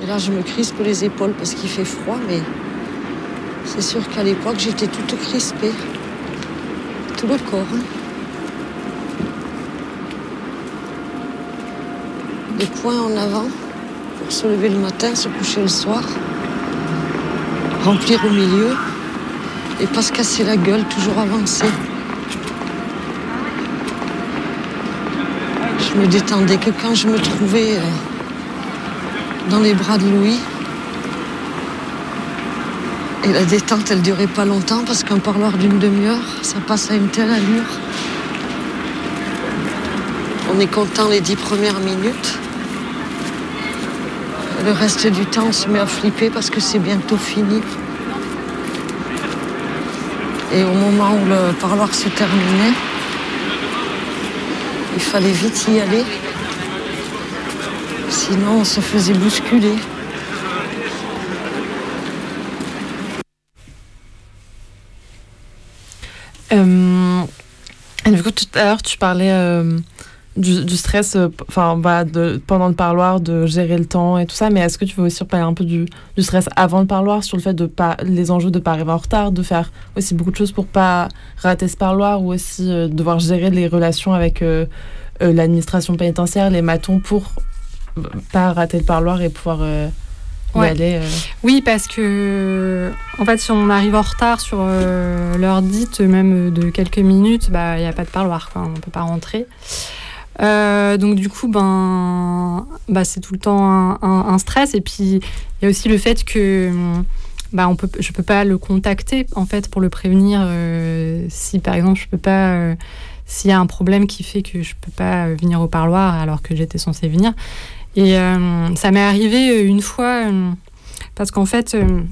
Et là, je me crispe les épaules parce qu'il fait froid, mais c'est sûr qu'à l'époque, j'étais toute crispée. Tout le corps. Les poings en avant pour se lever le matin, se coucher le soir. Remplir au milieu et pas se casser la gueule, toujours avancer. Je me détendais que quand je me trouvais euh, dans les bras de Louis. Et la détente, elle durait pas longtemps parce qu'un parloir d'une demi-heure, ça passe à une telle allure. On est content les dix premières minutes. Le reste du temps, on se met à flipper parce que c'est bientôt fini. Et au moment où le parloir se terminait, il fallait vite y aller. Sinon, on se faisait bousculer. Et du coup, tout à l'heure, tu parlais euh, du, stress euh, bah, de, pendant le parloir, de gérer le temps et tout ça, mais est-ce que tu veux aussi parler un peu du, du, stress avant le parloir, sur le fait de pas, les enjeux de ne pas arriver en retard, de faire aussi beaucoup de choses pour pas rater ce parloir, ou aussi devoir gérer les relations avec l'administration pénitentiaire, les matons, pour pas rater le parloir et pouvoir Ouais. Euh... Oui, parce que en fait, si on arrive en retard sur euh, l'heure dite, même de quelques minutes, bah il n'y a pas de parloir, quoi. on ne peut pas rentrer. Euh, donc du coup, ben, bah, c'est tout le temps un, un, un stress. Et puis il y a aussi le fait que bah, on peut, je peux pas le contacter en fait pour le prévenir euh, si par exemple je peux pas s'il y a un problème qui fait que je peux pas venir au parloir alors que j'étais censée venir. Et euh, ça m'est arrivé une fois, euh, parce qu'en fait, euh,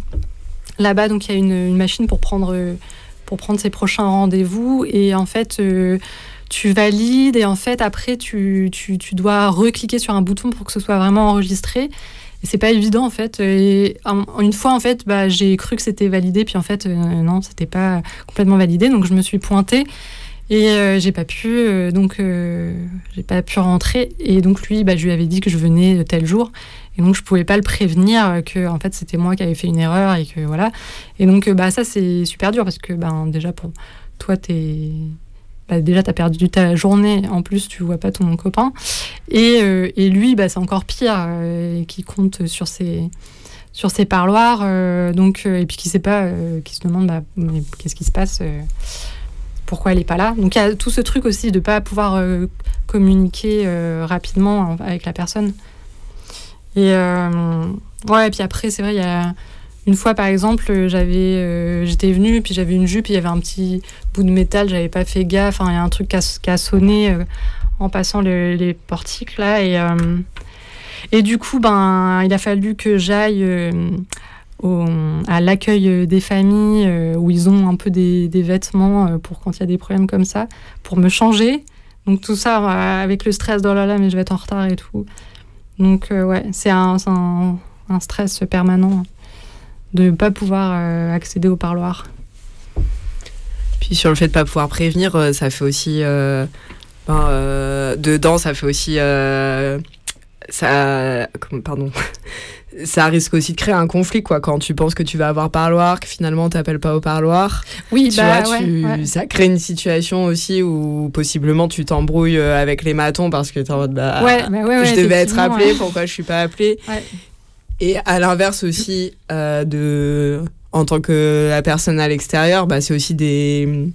là-bas, il y a une, une, machine pour prendre, pour prendre ses prochains rendez-vous. Et en fait, tu valides et en fait, après, tu, tu, tu dois recliquer sur un bouton pour que ce soit vraiment enregistré. Et c'est pas évident en fait. Et une fois en fait, bah, j'ai cru que c'était validé, puis en fait, non, c'était pas complètement validé. Donc je me suis pointée. Et euh, j'ai pas pu, euh, donc euh, j'ai pas pu rentrer. Et donc lui, bah, je lui avais dit que je venais tel jour. Et donc je pouvais pas le prévenir que en fait c'était moi qui avais fait une erreur et que voilà. Et donc bah ça c'est super dur parce que ben déjà pour toi t'es bah, déjà t'as perdu ta journée. En plus tu vois pas ton copain. Et, et lui bah c'est encore pire qui compte sur ses sur ses parloirs. donc et puis qui sait pas, qui se demande bah, qu'est-ce qui se passe pourquoi elle n'est pas là. Donc il y a tout ce truc aussi de ne pas pouvoir euh, communiquer euh, rapidement avec la personne. Et euh, ouais, puis après, c'est vrai, une fois par exemple, j'avais, j'étais venue, puis j'avais une jupe, il y avait un petit bout de métal, j'avais pas fait gaffe, il y a un truc qui a, sonné en passant le, les portiques là. Et, et du coup, ben, il a fallu que j'aille à l'accueil des familles euh, où ils ont un peu des, vêtements euh, pour quand il y a des problèmes comme ça, pour me changer. Donc tout ça euh, avec le stress de oh là là, mais je vais être en retard et tout. Donc ouais, c'est un, stress permanent de ne pas pouvoir accéder au parloir. Puis sur le fait de ne pas pouvoir prévenir, ça fait aussi... Ben, dedans, ça fait aussi... ça... Pardon. [laughs] Ça risque aussi de créer un conflit quoi quand tu penses que tu vas avoir parloir que finalement t'appelles pas au parloir. Oui tu bah, vois, ouais, tu, ouais. ça crée une situation aussi où possiblement tu t'embrouilles euh, avec les matons parce que t'es en mode bah, ouais, bah ouais, je devais être appelé pourquoi je suis pas appelé? Et à l'inverse aussi euh, de en tant que la personne à l'extérieur bah, c'est aussi des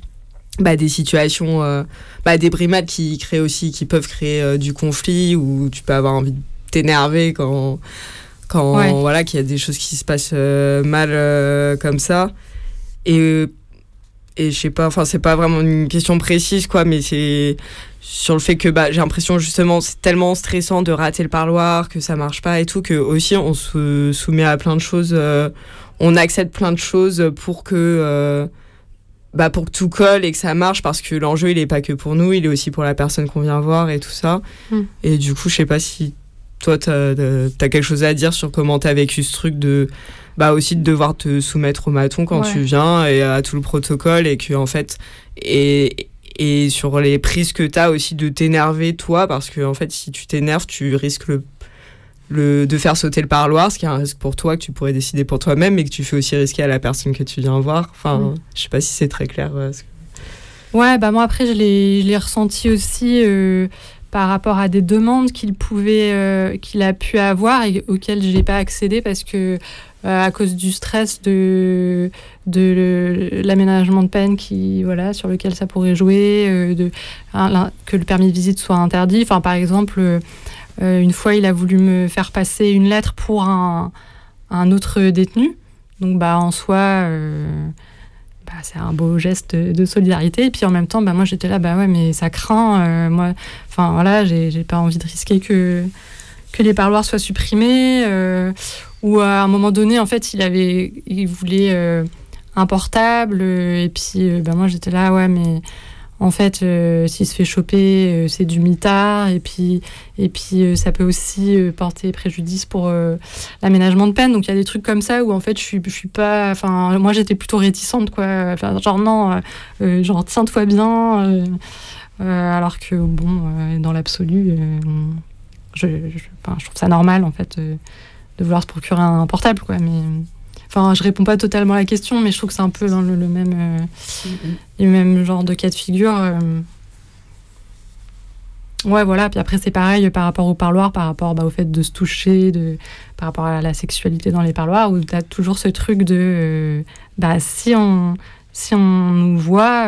bah, des situations euh, bah, des brimades qui créent aussi qui peuvent créer euh, du conflit où tu peux avoir envie de t'énerver quand quand Ouais. voilà qu'il y a des choses qui se passent euh, mal comme ça et et je sais pas enfin c'est pas vraiment une question précise quoi mais c'est sur le fait que bah, j'ai l'impression justement c'est tellement stressant de rater le parloir que ça marche pas et tout que aussi on se soumet à plein de choses on accepte plein de choses pour que bah pour que tout colle et que ça marche parce que l'enjeu il est pas que pour nous il est aussi pour la personne qu'on vient voir et tout ça Mm. et du coup je sais pas si toi, tu as, quelque chose à dire sur comment tu as vécu ce truc de. Bah aussi de devoir te soumettre au maton quand Ouais. tu viens et à tout le protocole et que, en fait. Et, et sur les prises que tu as aussi de t'énerver toi, parce que, en fait, si tu t'énerves, tu risques le, le, de faire sauter le parloir, ce qui est un risque pour toi que tu pourrais décider pour toi-même, mais que tu fais aussi risquer à la personne que tu viens voir. Enfin, Mm. je sais pas si c'est très clair. euh, que- Ouais, bah moi après je l'ai ressenti aussi euh, par rapport à des demandes qu'il pouvait euh, qu'il a pu avoir et auxquelles je n'ai pas accédé parce que à cause du stress de de l'aménagement de peine qui voilà sur lequel ça pourrait jouer de hein, que le permis de visite soit interdit enfin par exemple euh, euh, une fois il a voulu me faire passer une lettre pour un autre détenu donc bah en soi euh, bah, c'est un beau geste de, solidarité. Et puis en même temps, bah, moi j'étais là, bah ouais, mais ça craint. moi, enfin voilà, j'ai pas envie de risquer que que les parloirs soient supprimés. ou à un moment donné, en fait, il avait, il voulait un portable. et puis, bah, moi j'étais là, ouais, mais en fait, euh, s'il se fait choper, euh, c'est du mitard, et puis, et puis euh, ça peut aussi porter préjudice pour l'aménagement de peine. Donc il y a des trucs comme ça où en fait je suis, pas. Enfin, moi j'étais plutôt réticente, quoi. Enfin, genre non, genre tiens-toi bien. alors que bon, dans l'absolu, je, je, trouve ça normal en fait de vouloir se procurer un portable, quoi. Mais Enfin, je réponds pas totalement à la question, mais je trouve que c'est un peu dans le, même, euh, le même genre de cas de figure. Euh. Ouais, voilà. Puis après, c'est pareil par rapport au parloir, par rapport bah, au fait de se toucher, de, par rapport à la sexualité dans les parloirs, où tu as toujours ce truc de euh, bah, si on, si on nous voit,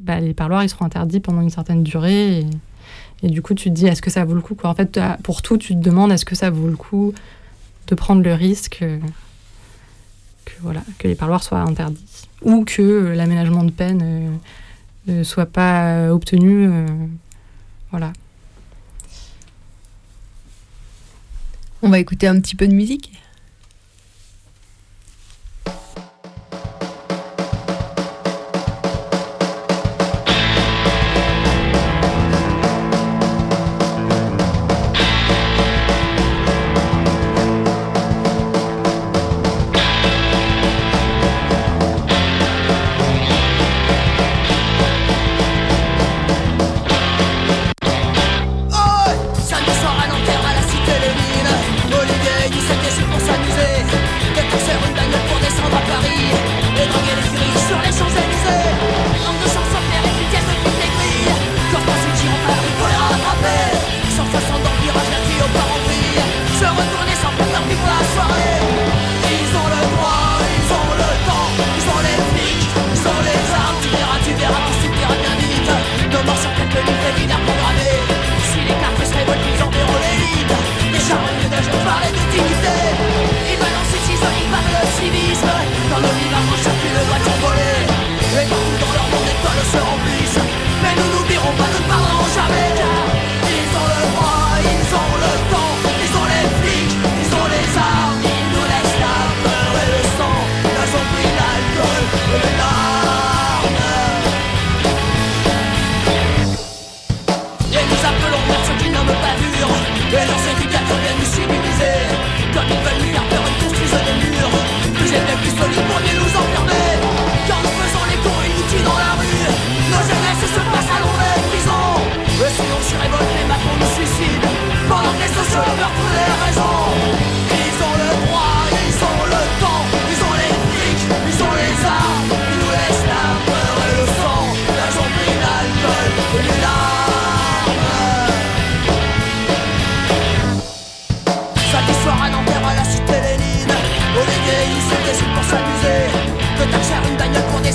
bah, les parloirs ils seront interdits pendant une certaine durée. Et, du coup, tu te dis est-ce que ça vaut le coup. En fait, pour tout, tu te demandes est-ce que ça vaut le coup de prendre le risque que, voilà, que les parloirs soient interdits ou que euh, l'aménagement de peine euh, ne soit pas euh, obtenu. voilà. On va écouter un petit peu de musique.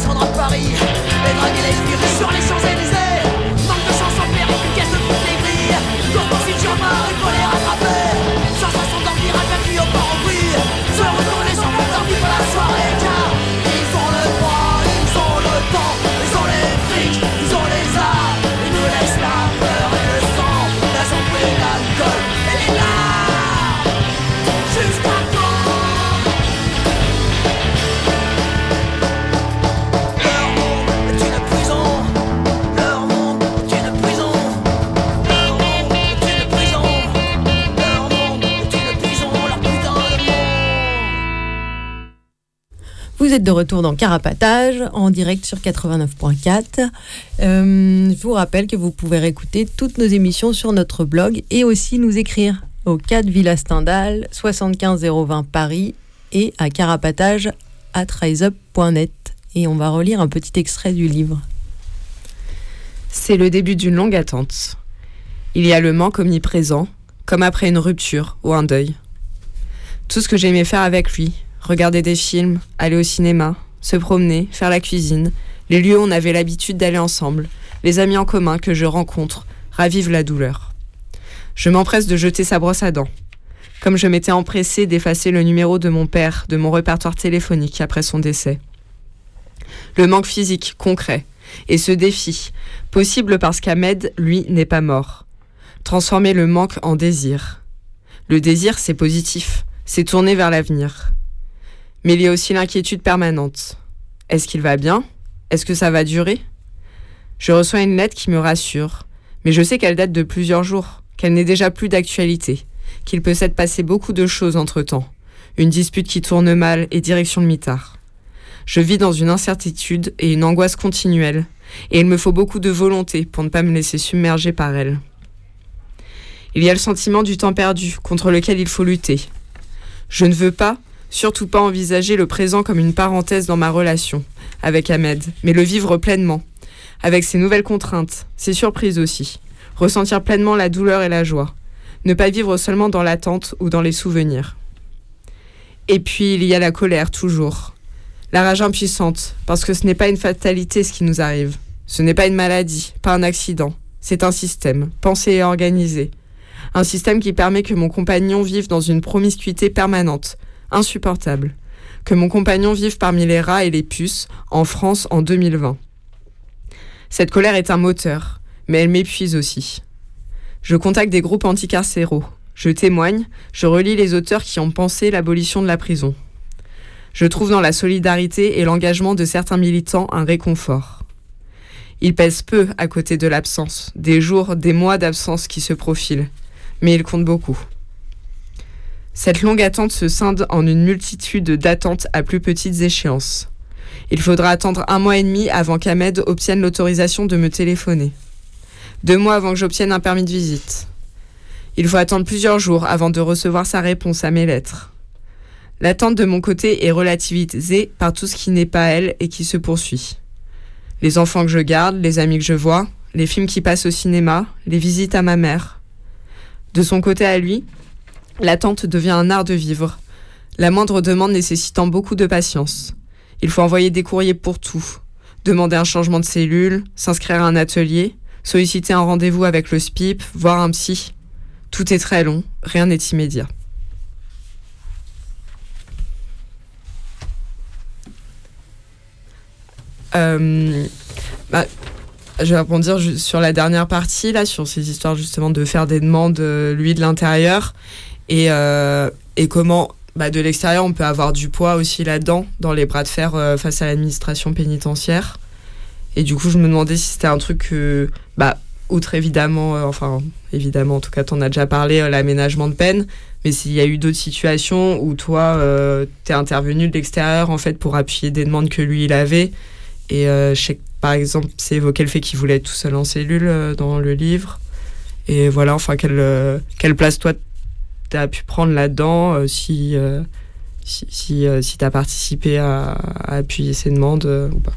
descendre à Paris et draguer les virus sur les Champs-Élysées. Vous êtes de retour dans Carapatage, en direct sur 89.4. Euh, je vous rappelle que vous pouvez réécouter toutes nos émissions sur notre blog et aussi nous écrire au 4 Villa Stendhal, 75 020 Paris et à carapatage at riseup.net. Et on va relire un petit extrait du livre. C'est le début d'une longue attente. Il y a le manque omniprésent, comme après une rupture ou un deuil. Tout ce que j'aimais faire avec lui, regarder des films, aller au cinéma, se promener, faire la cuisine, les lieux où on avait l'habitude d'aller ensemble, les amis en commun que je rencontre, ravivent la douleur. Je m'empresse de jeter sa brosse à dents, comme je m'étais empressée d'effacer le numéro de mon père de mon répertoire téléphonique après son décès. Le manque physique, concret. Et ce défi, possible parce qu'Ahmed, lui, n'est pas mort. Transformer le manque en désir. Le désir, c'est positif, c'est tourner vers l'avenir. Mais il y a aussi l'inquiétude permanente. Est-ce qu'il va bien? Est-ce que ça va durer? Je reçois une lettre qui me rassure, mais je sais qu'elle date de plusieurs jours, qu'elle n'est déjà plus d'actualité, qu'il peut s'être passé beaucoup de choses entre-temps. Une dispute qui tourne mal et direction le mitard. Je vis dans une incertitude et une angoisse continuelle, et il me faut beaucoup de volonté pour ne pas me laisser submerger par elle. Il y a le sentiment du temps perdu contre lequel il faut lutter. Je ne veux pas, surtout pas envisager le présent comme une parenthèse dans ma relation avec Ahmed, mais le vivre pleinement, avec ses nouvelles contraintes, ses surprises aussi, ressentir pleinement la douleur et la joie, ne pas vivre seulement dans l'attente ou dans les souvenirs. Et puis il y a la colère toujours, la rage impuissante, parce que ce n'est pas une fatalité ce qui nous arrive, ce n'est pas une maladie, pas un accident, c'est un système, pensé et organisé, un système qui permet que mon compagnon vive dans une promiscuité permanente, insupportable, que mon compagnon vive parmi les rats et les puces en France en 2020. Cette colère est un moteur, mais elle m'épuise aussi. Je contacte des groupes anticarcéraux. Je témoigne, je relis les auteurs qui ont pensé l'abolition de la prison. Je trouve dans la solidarité et l'engagement de certains militants un réconfort. Ils pèsent peu à côté de l'absence, des jours, des mois d'absence qui se profilent, mais ils comptent beaucoup. Cette longue attente se scinde en une multitude d'attentes à plus petites échéances. Il faudra attendre un mois et demi avant qu'Ahmed obtienne l'autorisation de me téléphoner. Deux mois avant que j'obtienne un permis de visite. Il faut attendre plusieurs jours avant de recevoir sa réponse à mes lettres. L'attente de mon côté est relativisée par tout ce qui n'est pas elle et qui se poursuit. Les enfants que je garde, les amis que je vois, les films qui passent au cinéma, les visites à ma mère. De son côté à lui, l'attente devient un art de vivre, la moindre demande nécessitant beaucoup de patience. Il faut envoyer des courriers pour tout, demander un changement de cellule, s'inscrire à un atelier, solliciter un rendez-vous avec le SPIP, voir un psy. Tout est très long, rien n'est immédiat. Euh, bah, je vais rebondir sur la dernière partie, là, sur ces histoires justement de faire des demandes, euh, lui, de l'intérieur, et, euh, et comment, bah, de l'extérieur, on peut avoir du poids aussi là-dedans, dans les bras de fer euh, face à l'administration pénitentiaire. Et du coup, je me demandais si c'était un truc que, bah, outre évidemment, euh, enfin, évidemment, en tout cas, tu en as déjà parlé, l'aménagement de peine, mais s'il y a eu d'autres situations où toi, euh, tu es intervenu de l'extérieur, en fait, pour appuyer des demandes que lui, il avait. Et je sais que, par exemple, c'est évoqué le fait qu'il voulait être tout seul en cellule dans le livre. Et voilà, enfin, quelle, quelle place toi, tu as pu prendre là-dedans, euh, si, euh, si, si, euh, si tu as participé à, appuyer ces demandes ou pas.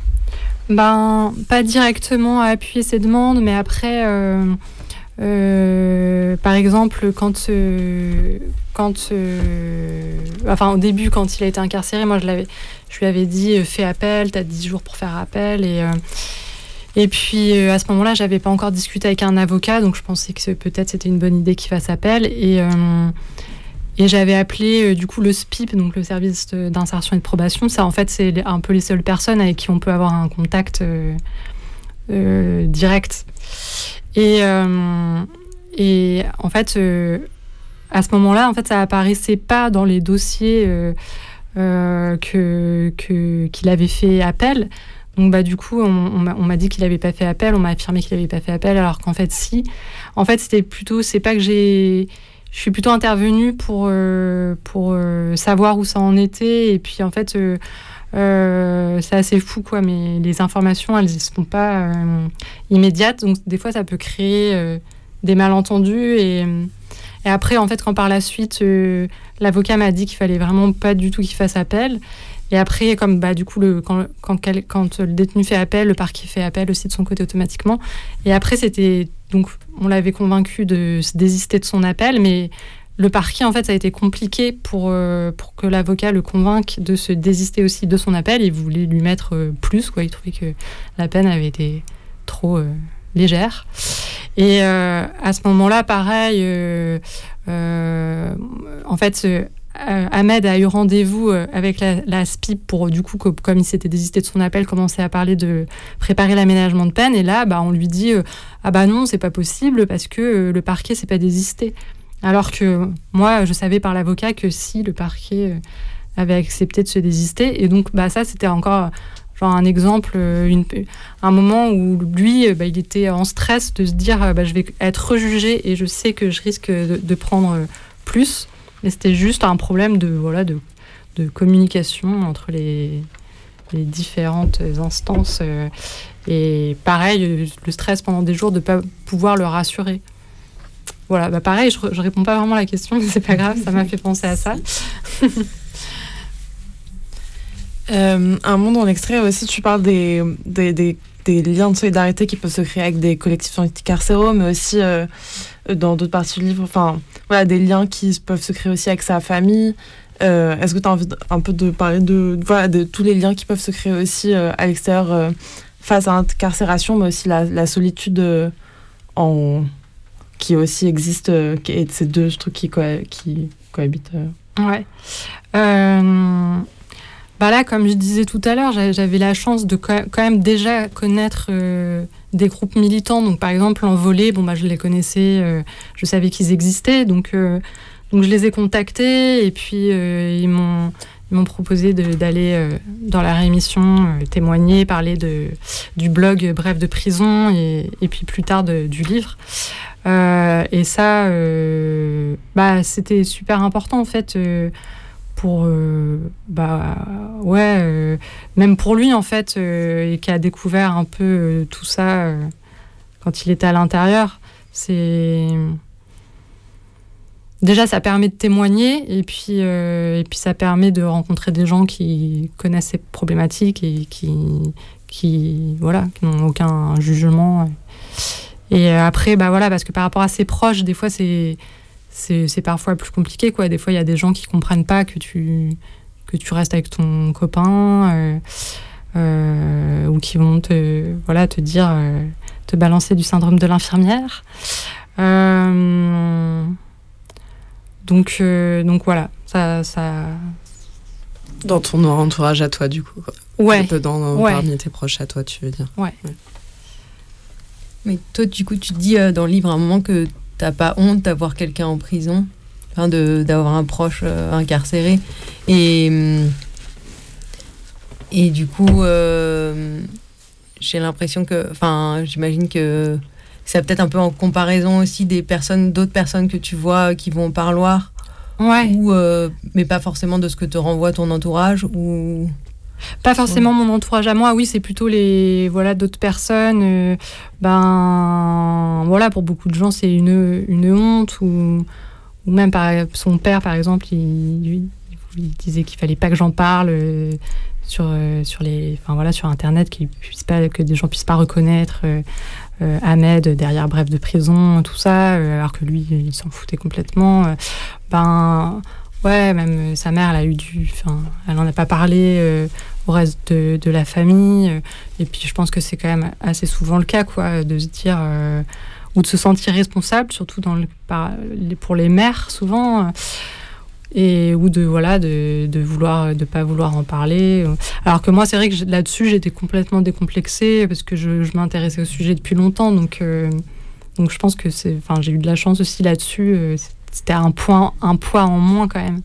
Ben, pas directement à appuyer ces demandes, mais après, par exemple, quand, quand enfin, au début, quand il a été incarcéré, moi, je, l'avais, je lui avais dit fais appel, tu as 10 jours pour faire appel. Et, et puis, euh, à ce moment-là, j'avais pas encore discuté avec un avocat, donc je pensais que peut-être c'était une bonne idée qu'il fasse appel. Et. euh, et j'avais appelé euh, du coup le SPIP, donc le service d'insertion et de probation. Ça, en fait, c'est un peu les seules personnes avec qui on peut avoir un contact direct. Et, et en fait, à ce moment-là, en fait, ça apparaissait pas dans les dossiers euh, que- qu'il avait fait appel. Donc bah du coup, on, m'a- dit qu'il avait pas fait appel, on m'a affirmé qu'il avait pas fait appel, alors qu'en fait si. En fait, c'était plutôt, c'est pas que j'ai je suis plutôt intervenue pour, euh, pour euh, savoir où ça en était. Et puis, en fait, euh, c'est assez fou, quoi. Mais les informations, elles ne sont pas immédiates. Donc, des fois, ça peut créer des malentendus. Et, et après, en fait, quand par la suite, l'avocat m'a dit qu'il fallait vraiment pas du tout qu'il fasse appel. Et après, comme bah, du coup, le, quand, quand, quand le détenu fait appel, le parquet fait appel aussi de son côté automatiquement. Et après, c'était. Donc, on l'avait convaincu de se désister de son appel, mais le parquet, en fait, ça a été compliqué pour, euh, pour que l'avocat le convainque de se désister aussi de son appel. Il voulait lui mettre euh, plus, quoi. Il trouvait que la peine avait été trop euh, légère. Et à ce moment-là, pareil, en fait, Ahmed a eu rendez-vous avec la, la, SPIP pour, du coup, comme il s'était désisté de son appel, commencer à parler de préparer l'aménagement de peine. Et là, bah, on lui dit Ah bah non, c'est pas possible parce que le parquet s'est pas désisté. Alors que moi, je savais par l'avocat que si le parquet avait accepté de se désister. Et donc, bah, ça, c'était encore genre un exemple, un moment où lui, bah, il était en stress de se dire je vais être rejugé et je sais que je risque de prendre plus. C'était juste un problème de, voilà, de, de communication entre les, les, différentes instances. et pareil, le stress pendant des jours de ne pas pouvoir le rassurer. Voilà, bah pareil, je, je réponds pas vraiment à la question, mais c'est pas grave, ça m'a fait penser à ça. [laughs] Euh, un monde dans l'extrait aussi, tu parles des, des, des, des, liens de solidarité qui peuvent se créer avec des collectifs anticarcéraux, mais aussi euh, dans d'autres parties du livre, enfin, voilà, des liens qui peuvent se créer aussi avec sa famille. Euh, Est-ce que tu as envie un peu de parler de, voilà, de tous les liens qui peuvent se créer aussi euh, à l'extérieur euh, face à l'incarcération, mais aussi la, solitude euh, en, qui aussi existe, et ces deux trucs qui, qui cohabitent Ouais. Bah là, comme je disais tout à l'heure, j'avais la chance de quand même déjà connaître euh, des groupes militants. Donc, par exemple, en bon, bah, je les connaissais, euh, je savais qu'ils existaient. Donc, euh, donc, je les ai contactés et puis ils m'ont. M'ont proposé d'aller dans la réémission témoigner, parler de, du blog Bref de prison et, et puis plus tard du livre. Et ça, bah, c'était super important en fait pour, euh, bah, ouais, même pour lui en fait, et qui a découvert un peu tout ça quand il était à l'intérieur. C'est déjà ça permet de témoigner et puis et puis ça permet de rencontrer des gens qui connaissent ces problématiques et qui qui voilà qui n'ont aucun jugement. Et après, bah voilà, parce que par rapport à ses proches, des fois, c'est, c'est, parfois plus compliqué, quoi. Des fois, il y a des gens qui comprennent pas que tu, que tu restes avec ton copain, euh, euh, ou qui vont te, voilà, te dire, euh, te balancer du syndrome de l'infirmière. donc, donc voilà, ça, ça. Dans ton entourage à toi, du coup. Quoi. Ouais. Dans, ouais. Parmi tes proches à toi, tu veux dire. Ouais. ouais. Mais toi, du coup, tu dis euh, dans le livre à un moment que t'as pas honte d'avoir quelqu'un en prison, enfin d'avoir un proche euh, incarcéré. Et, et du coup, euh, j'ai l'impression que, enfin, j'imagine que c'est peut-être un peu en comparaison aussi des personnes, d'autres personnes que tu vois qui vont au parloir. Ouais. Ou, mais pas forcément de ce que te renvoie ton entourage ou. Pas forcément mon entourage à moi, oui, c'est plutôt les voilà d'autres personnes. Euh, ben voilà, pour beaucoup de gens, c'est une, une honte ou, ou même par son père, par exemple, il, il disait qu'il fallait pas que j'en parle euh, sur euh, sur les, enfin voilà, sur Internet, qu'il puisse pas que des gens puissent pas reconnaître. Ahmed derrière Bref de prison, tout ça, alors que lui, il s'en foutait complètement. ben, Ouais, même sa mère, elle a eu du. Enfin, elle n'en a pas parlé euh, au reste de, de, la famille. Et puis, je pense que c'est quand même assez souvent le cas, quoi, de se dire. Euh, ou de se sentir responsable, surtout dans le, pour les mères, souvent. Et, ou de voilà de, de vouloir de pas vouloir en parler alors que moi c'est vrai que là-dessus j'étais complètement décomplexée parce que je, m'intéressais au sujet depuis longtemps donc euh, donc je pense que c'est enfin j'ai eu de la chance aussi là-dessus euh, c'était un un poids en moins quand même.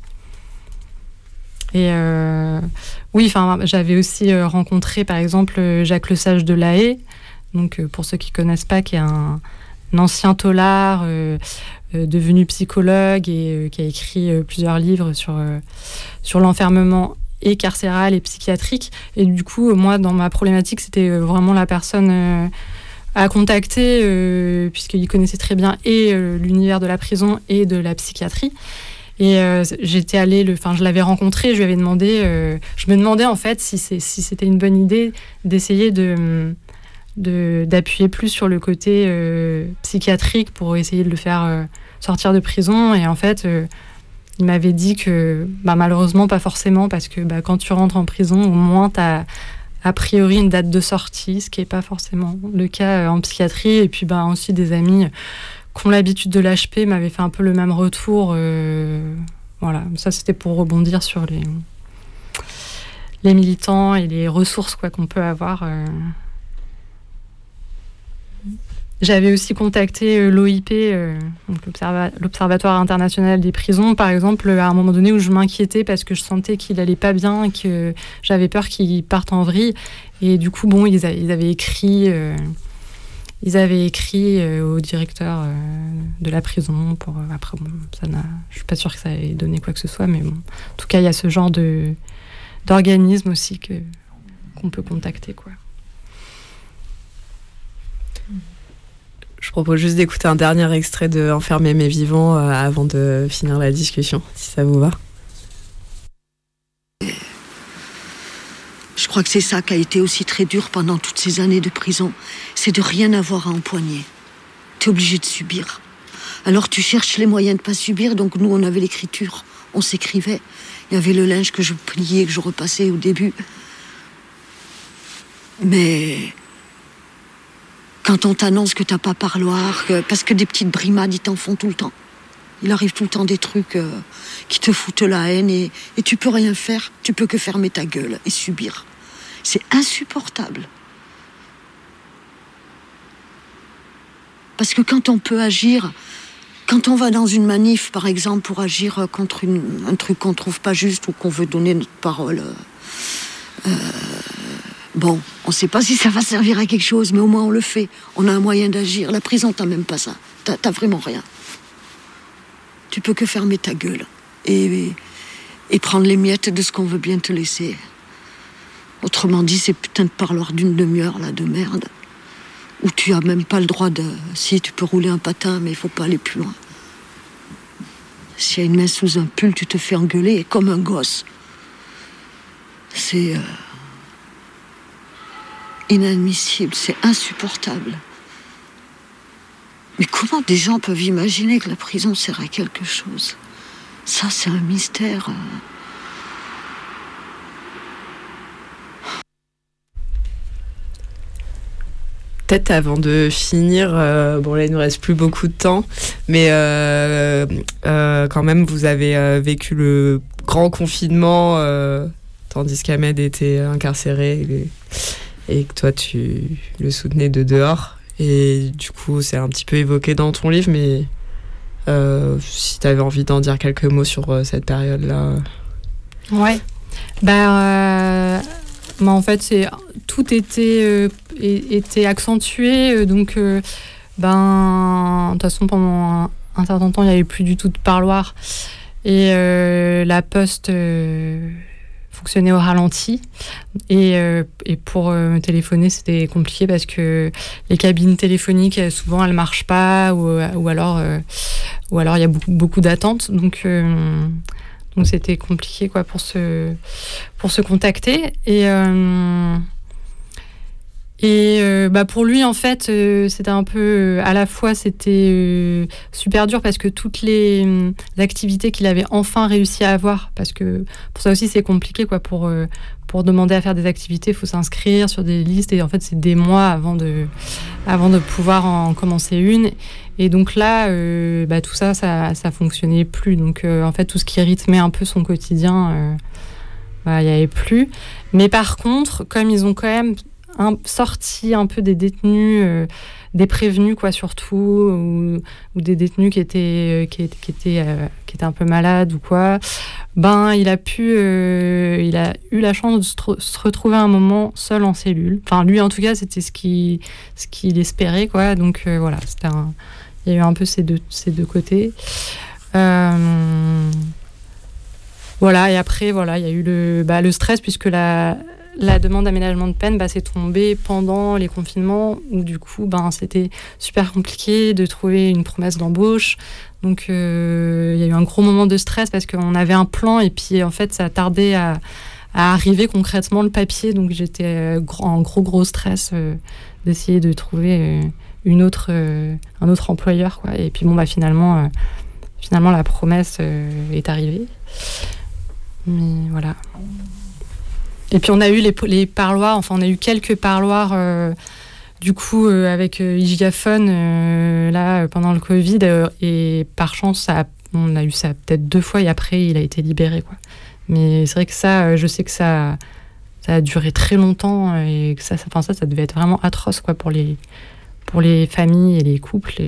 Et euh, oui enfin j'avais aussi euh, rencontré par exemple Jacques Le Sage de La Haye. Donc euh, pour ceux qui connaissent pas qui est un, ancien tolard euh, devenu psychologue et qui a écrit plusieurs livres sur sur l'enfermement et carcéral et psychiatrique. Et du coup moi dans ma problématique c'était vraiment la personne à contacter, euh, puisqu'il connaissait très bien et euh, l'univers de la prison et de la psychiatrie. Et euh, j'étais allée, le, enfin, je l'avais rencontré, je lui avais demandé, je me demandais en fait si c'était si une bonne idée d'essayer de d'appuyer plus sur le côté psychiatrique pour essayer de le faire sortir de prison. Et en fait, il m'avait dit que bah, malheureusement, pas forcément, parce que bah, quand tu rentres en prison, au moins, tu as a priori une date de sortie, ce qui n'est pas forcément le cas en psychiatrie. Et puis ben, aussi des amis qui ont l'habitude de l'HP m'avaient fait un peu le même retour. Euh, voilà, ça c'était pour rebondir sur les, les militants et les ressources quoi qu'on peut avoir. euh. J'avais aussi contacté euh, l'OIP, euh, l'Observa- l'Observatoire international des prisons, par exemple, à un moment donné où je m'inquiétais parce que je sentais qu'il allait pas bien, que j'avais peur qu'il parte en vrille. Et du coup, bon, ils, avaient écrit, euh, ils avaient écrit euh, au directeur euh, de la prison euh, après, bon, ça je suis pas sûre que ça ait donné quoi que ce soit, mais bon, en tout cas, il y a ce genre d'organisme aussi que qu'on peut contacter, quoi. Je propose juste d'écouter un dernier extrait de Enfermer mes vivants euh, avant de finir la discussion, si ça vous va. Je crois que c'est ça qui a été aussi très dur pendant toutes ces années de prison. C'est de rien avoir à empoigner. Tu es obligé de subir. Alors tu cherches les moyens de pas subir. Donc nous, on avait l'écriture. On s'écrivait. Il y avait le linge que je pliais, que je repassais au début. Mais quand on t'annonce que t'as pas parloir, parce que des petites brimades, ils t'en font tout le temps. Il arrive tout le temps des trucs euh, qui te foutent la haine et, tu peux rien faire. Tu peux que fermer ta gueule et subir. C'est insupportable. Parce que quand on peut agir, quand on va dans une manif, par exemple, pour agir contre un truc qu'on trouve pas juste ou qu'on veut donner notre parole, euh, euh, bon, on sait pas si ça va servir à quelque chose, mais au moins on le fait. On a un moyen d'agir. La prison, t'as même pas ça. T'as vraiment rien. Tu peux que fermer ta gueule et, et prendre les miettes de ce qu'on veut bien te laisser. Autrement dit, c'est putain de parloir d'une demi-heure là de merde où tu as même pas le droit de. Si tu peux rouler un patin, mais il faut pas aller plus loin. S'il y a une main sous un pull, tu te fais engueuler comme un gosse. C'est euh, inadmissible, c'est insupportable. Mais comment des gens peuvent imaginer que la prison sert à quelque chose? Ça, c'est un mystère. Peut-être avant de finir, euh, bon là il nous reste plus beaucoup de temps, mais euh, euh, quand même vous avez vécu le grand confinement tandis qu'Ahmed était incarcéré et que toi tu le soutenais de dehors. Et du coup c'est un petit peu évoqué dans ton livre, mais euh, si tu avais envie d'en dire quelques mots sur euh, cette période-là. Ouais. Bah, euh, bah, en fait, c'est tout était était accentué, donc ben de toute façon pendant un, certain temps, il n'y avait plus du tout de parloir et la poste fonctionnait au ralenti. Et, euh, et pour euh, téléphoner, c'était compliqué parce que les cabines téléphoniques euh, souvent elles marchent pas ou, ou alors ou alors il y a beaucoup, beaucoup d'attentes. Donc donc c'était compliqué quoi pour se pour se contacter. Et et euh, bah pour lui en fait euh, c'était un peu euh, à la fois c'était super dur parce que toutes les, hum, activités qu'il avait enfin réussi à avoir parce que pour ça aussi c'est compliqué quoi pour pour demander à faire des activités il faut s'inscrire sur des listes. Et en fait c'est des mois avant de avant de pouvoir en commencer une. Et donc là bah, tout ça ça ça fonctionnait plus. Donc en fait tout ce qui rythmait un peu son quotidien bah, il n'y avait plus. Mais par contre comme ils ont quand même un, sorti un peu des détenus, euh, des prévenus quoi surtout, ou, des détenus qui étaient, euh, qui, qui, euh, un peu malades ou quoi, ben il a pu, il a eu la chance de se, tro- se retrouver un moment seul en cellule. Enfin lui en tout cas c'était ce qu'il ce espérait quoi. Donc voilà, un, il y a eu un peu ces deux, ces deux côtés. Voilà, et après, voilà, il y a eu le, bah, le stress puisque la, la demande d'aménagement de peine bah, s'est tombée pendant les confinements où du coup, ben, c'était super compliqué de trouver une promesse d'embauche. Donc, euh, il y a eu un gros moment de stress parce qu'on avait un plan et puis en fait, ça tardait à, à arriver concrètement le papier. Donc, j'étais euh, en gros, gros stress euh, d'essayer de trouver une autre, un autre employeur. Et puis, bon, bah, finalement, finalement, la promesse est arrivée. Mais voilà. Et puis on a eu les, parloirs, enfin on a eu quelques parloirs euh, du coup euh, avec euh, Hygiaphone euh, là pendant le Covid et par chance ça On a eu ça peut-être deux fois et après, il a été libéré. Quoi. Mais c'est vrai que ça, je sais que ça, ça a duré très longtemps et que ça, ça, ça, ça devait être vraiment atroce quoi, pour, les, pour les familles et les couples.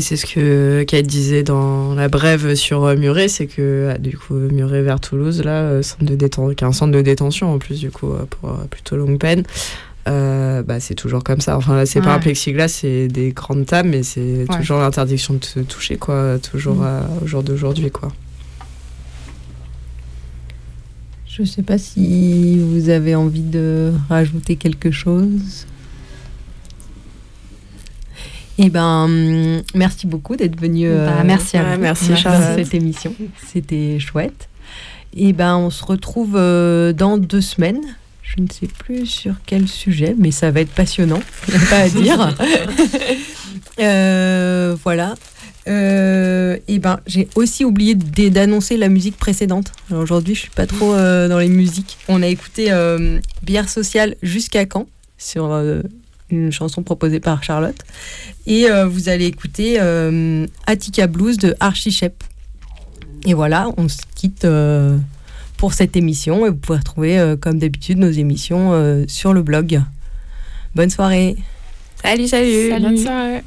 C'est ce que Kate disait dans la brève sur Muret, c'est que ah, du coup Muret vers Toulouse, là, centre de détention, qui est un centre de détention en plus du coup pour plutôt longue peine. Euh, bah, c'est toujours comme ça. Enfin, là, c'est pas un plexiglas, c'est des grandes tables, mais c'est toujours l'interdiction de se toucher, quoi, toujours mm. au jour d'aujourd'hui, quoi. Je sais pas si vous avez envie de rajouter quelque chose. Eh ben, merci beaucoup d'être venu. Bah, merci à vous. Merci, cette émission. C'était chouette. Et eh ben, on se retrouve euh, dans deux semaines je ne sais plus sur quel sujet, mais ça va être passionnant, pas à dire. [laughs] Euh, voilà. Euh, et ben, j'ai aussi oublié d'annoncer la musique précédente. Aujourd'hui, je suis pas trop euh, dans les musiques. On a écouté Bière sociale jusqu'à quand sur une chanson proposée par Charlotte. Et vous allez écouter Attica Blues de Archie Shep. Et voilà, on se quitte pour cette émission et vous pouvez retrouver euh, comme d'habitude nos émissions euh, sur le blog. Bonne soirée. Salut, salut. salut. Bonne soirée.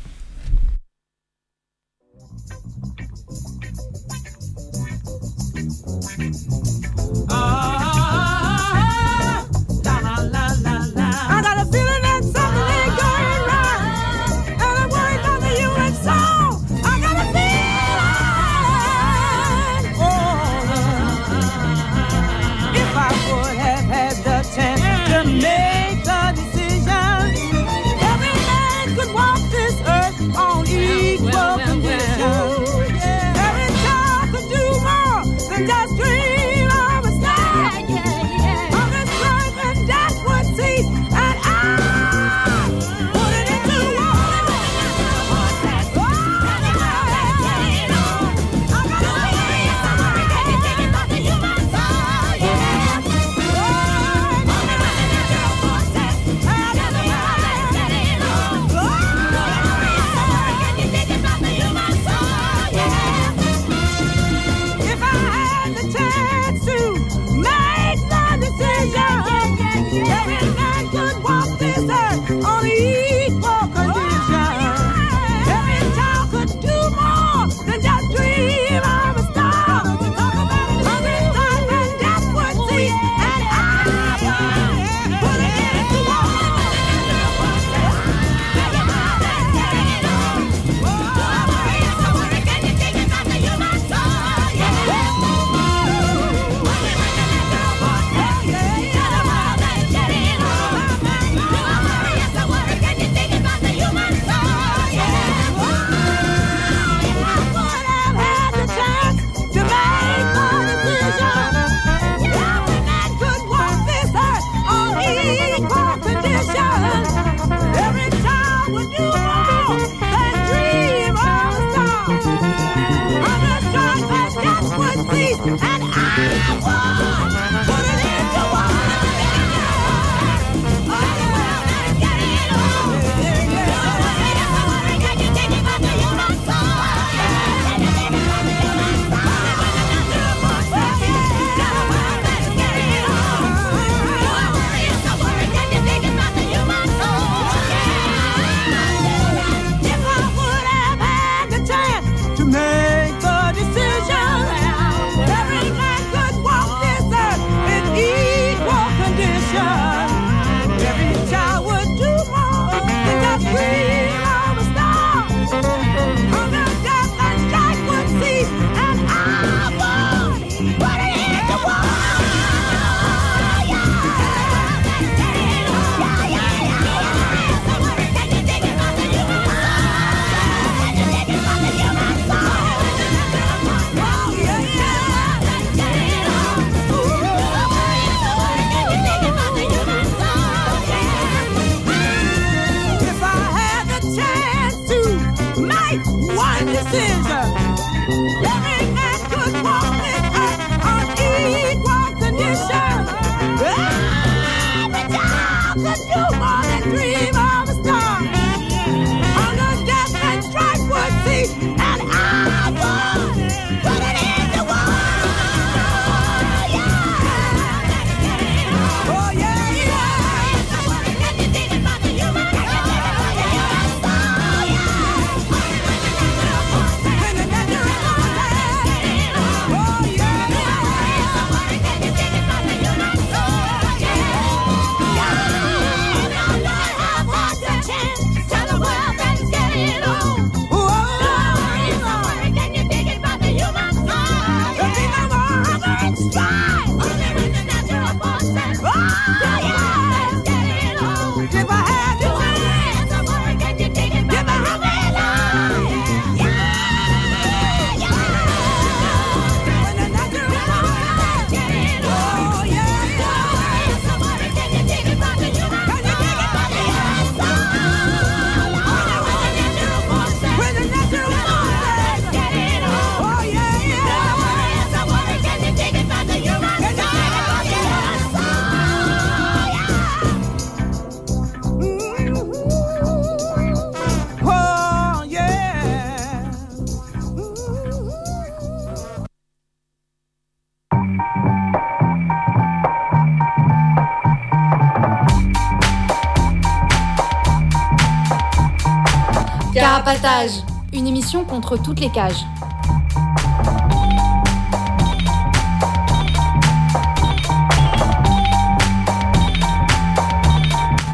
Carapatage, une émission contre toutes les cages.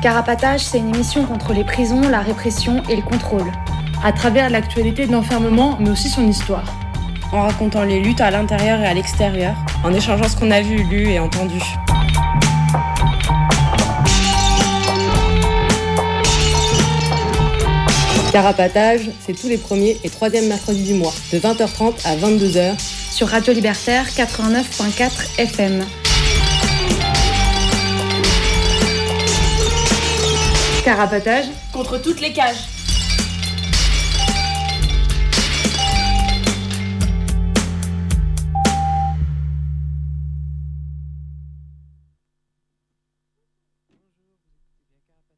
Carapatage, c'est une émission contre les prisons, la répression et le contrôle. À travers l'actualité de l'enfermement, mais aussi son histoire. En racontant les luttes à l'intérieur et à l'extérieur. En échangeant ce qu'on a vu, lu et entendu. Carapatage, c'est tous les premiers et troisièmes mercredis du mois, de 20h30 à 22h. Sur Radio Libertaire 89.4 FM. Carapatage contre toutes les cages.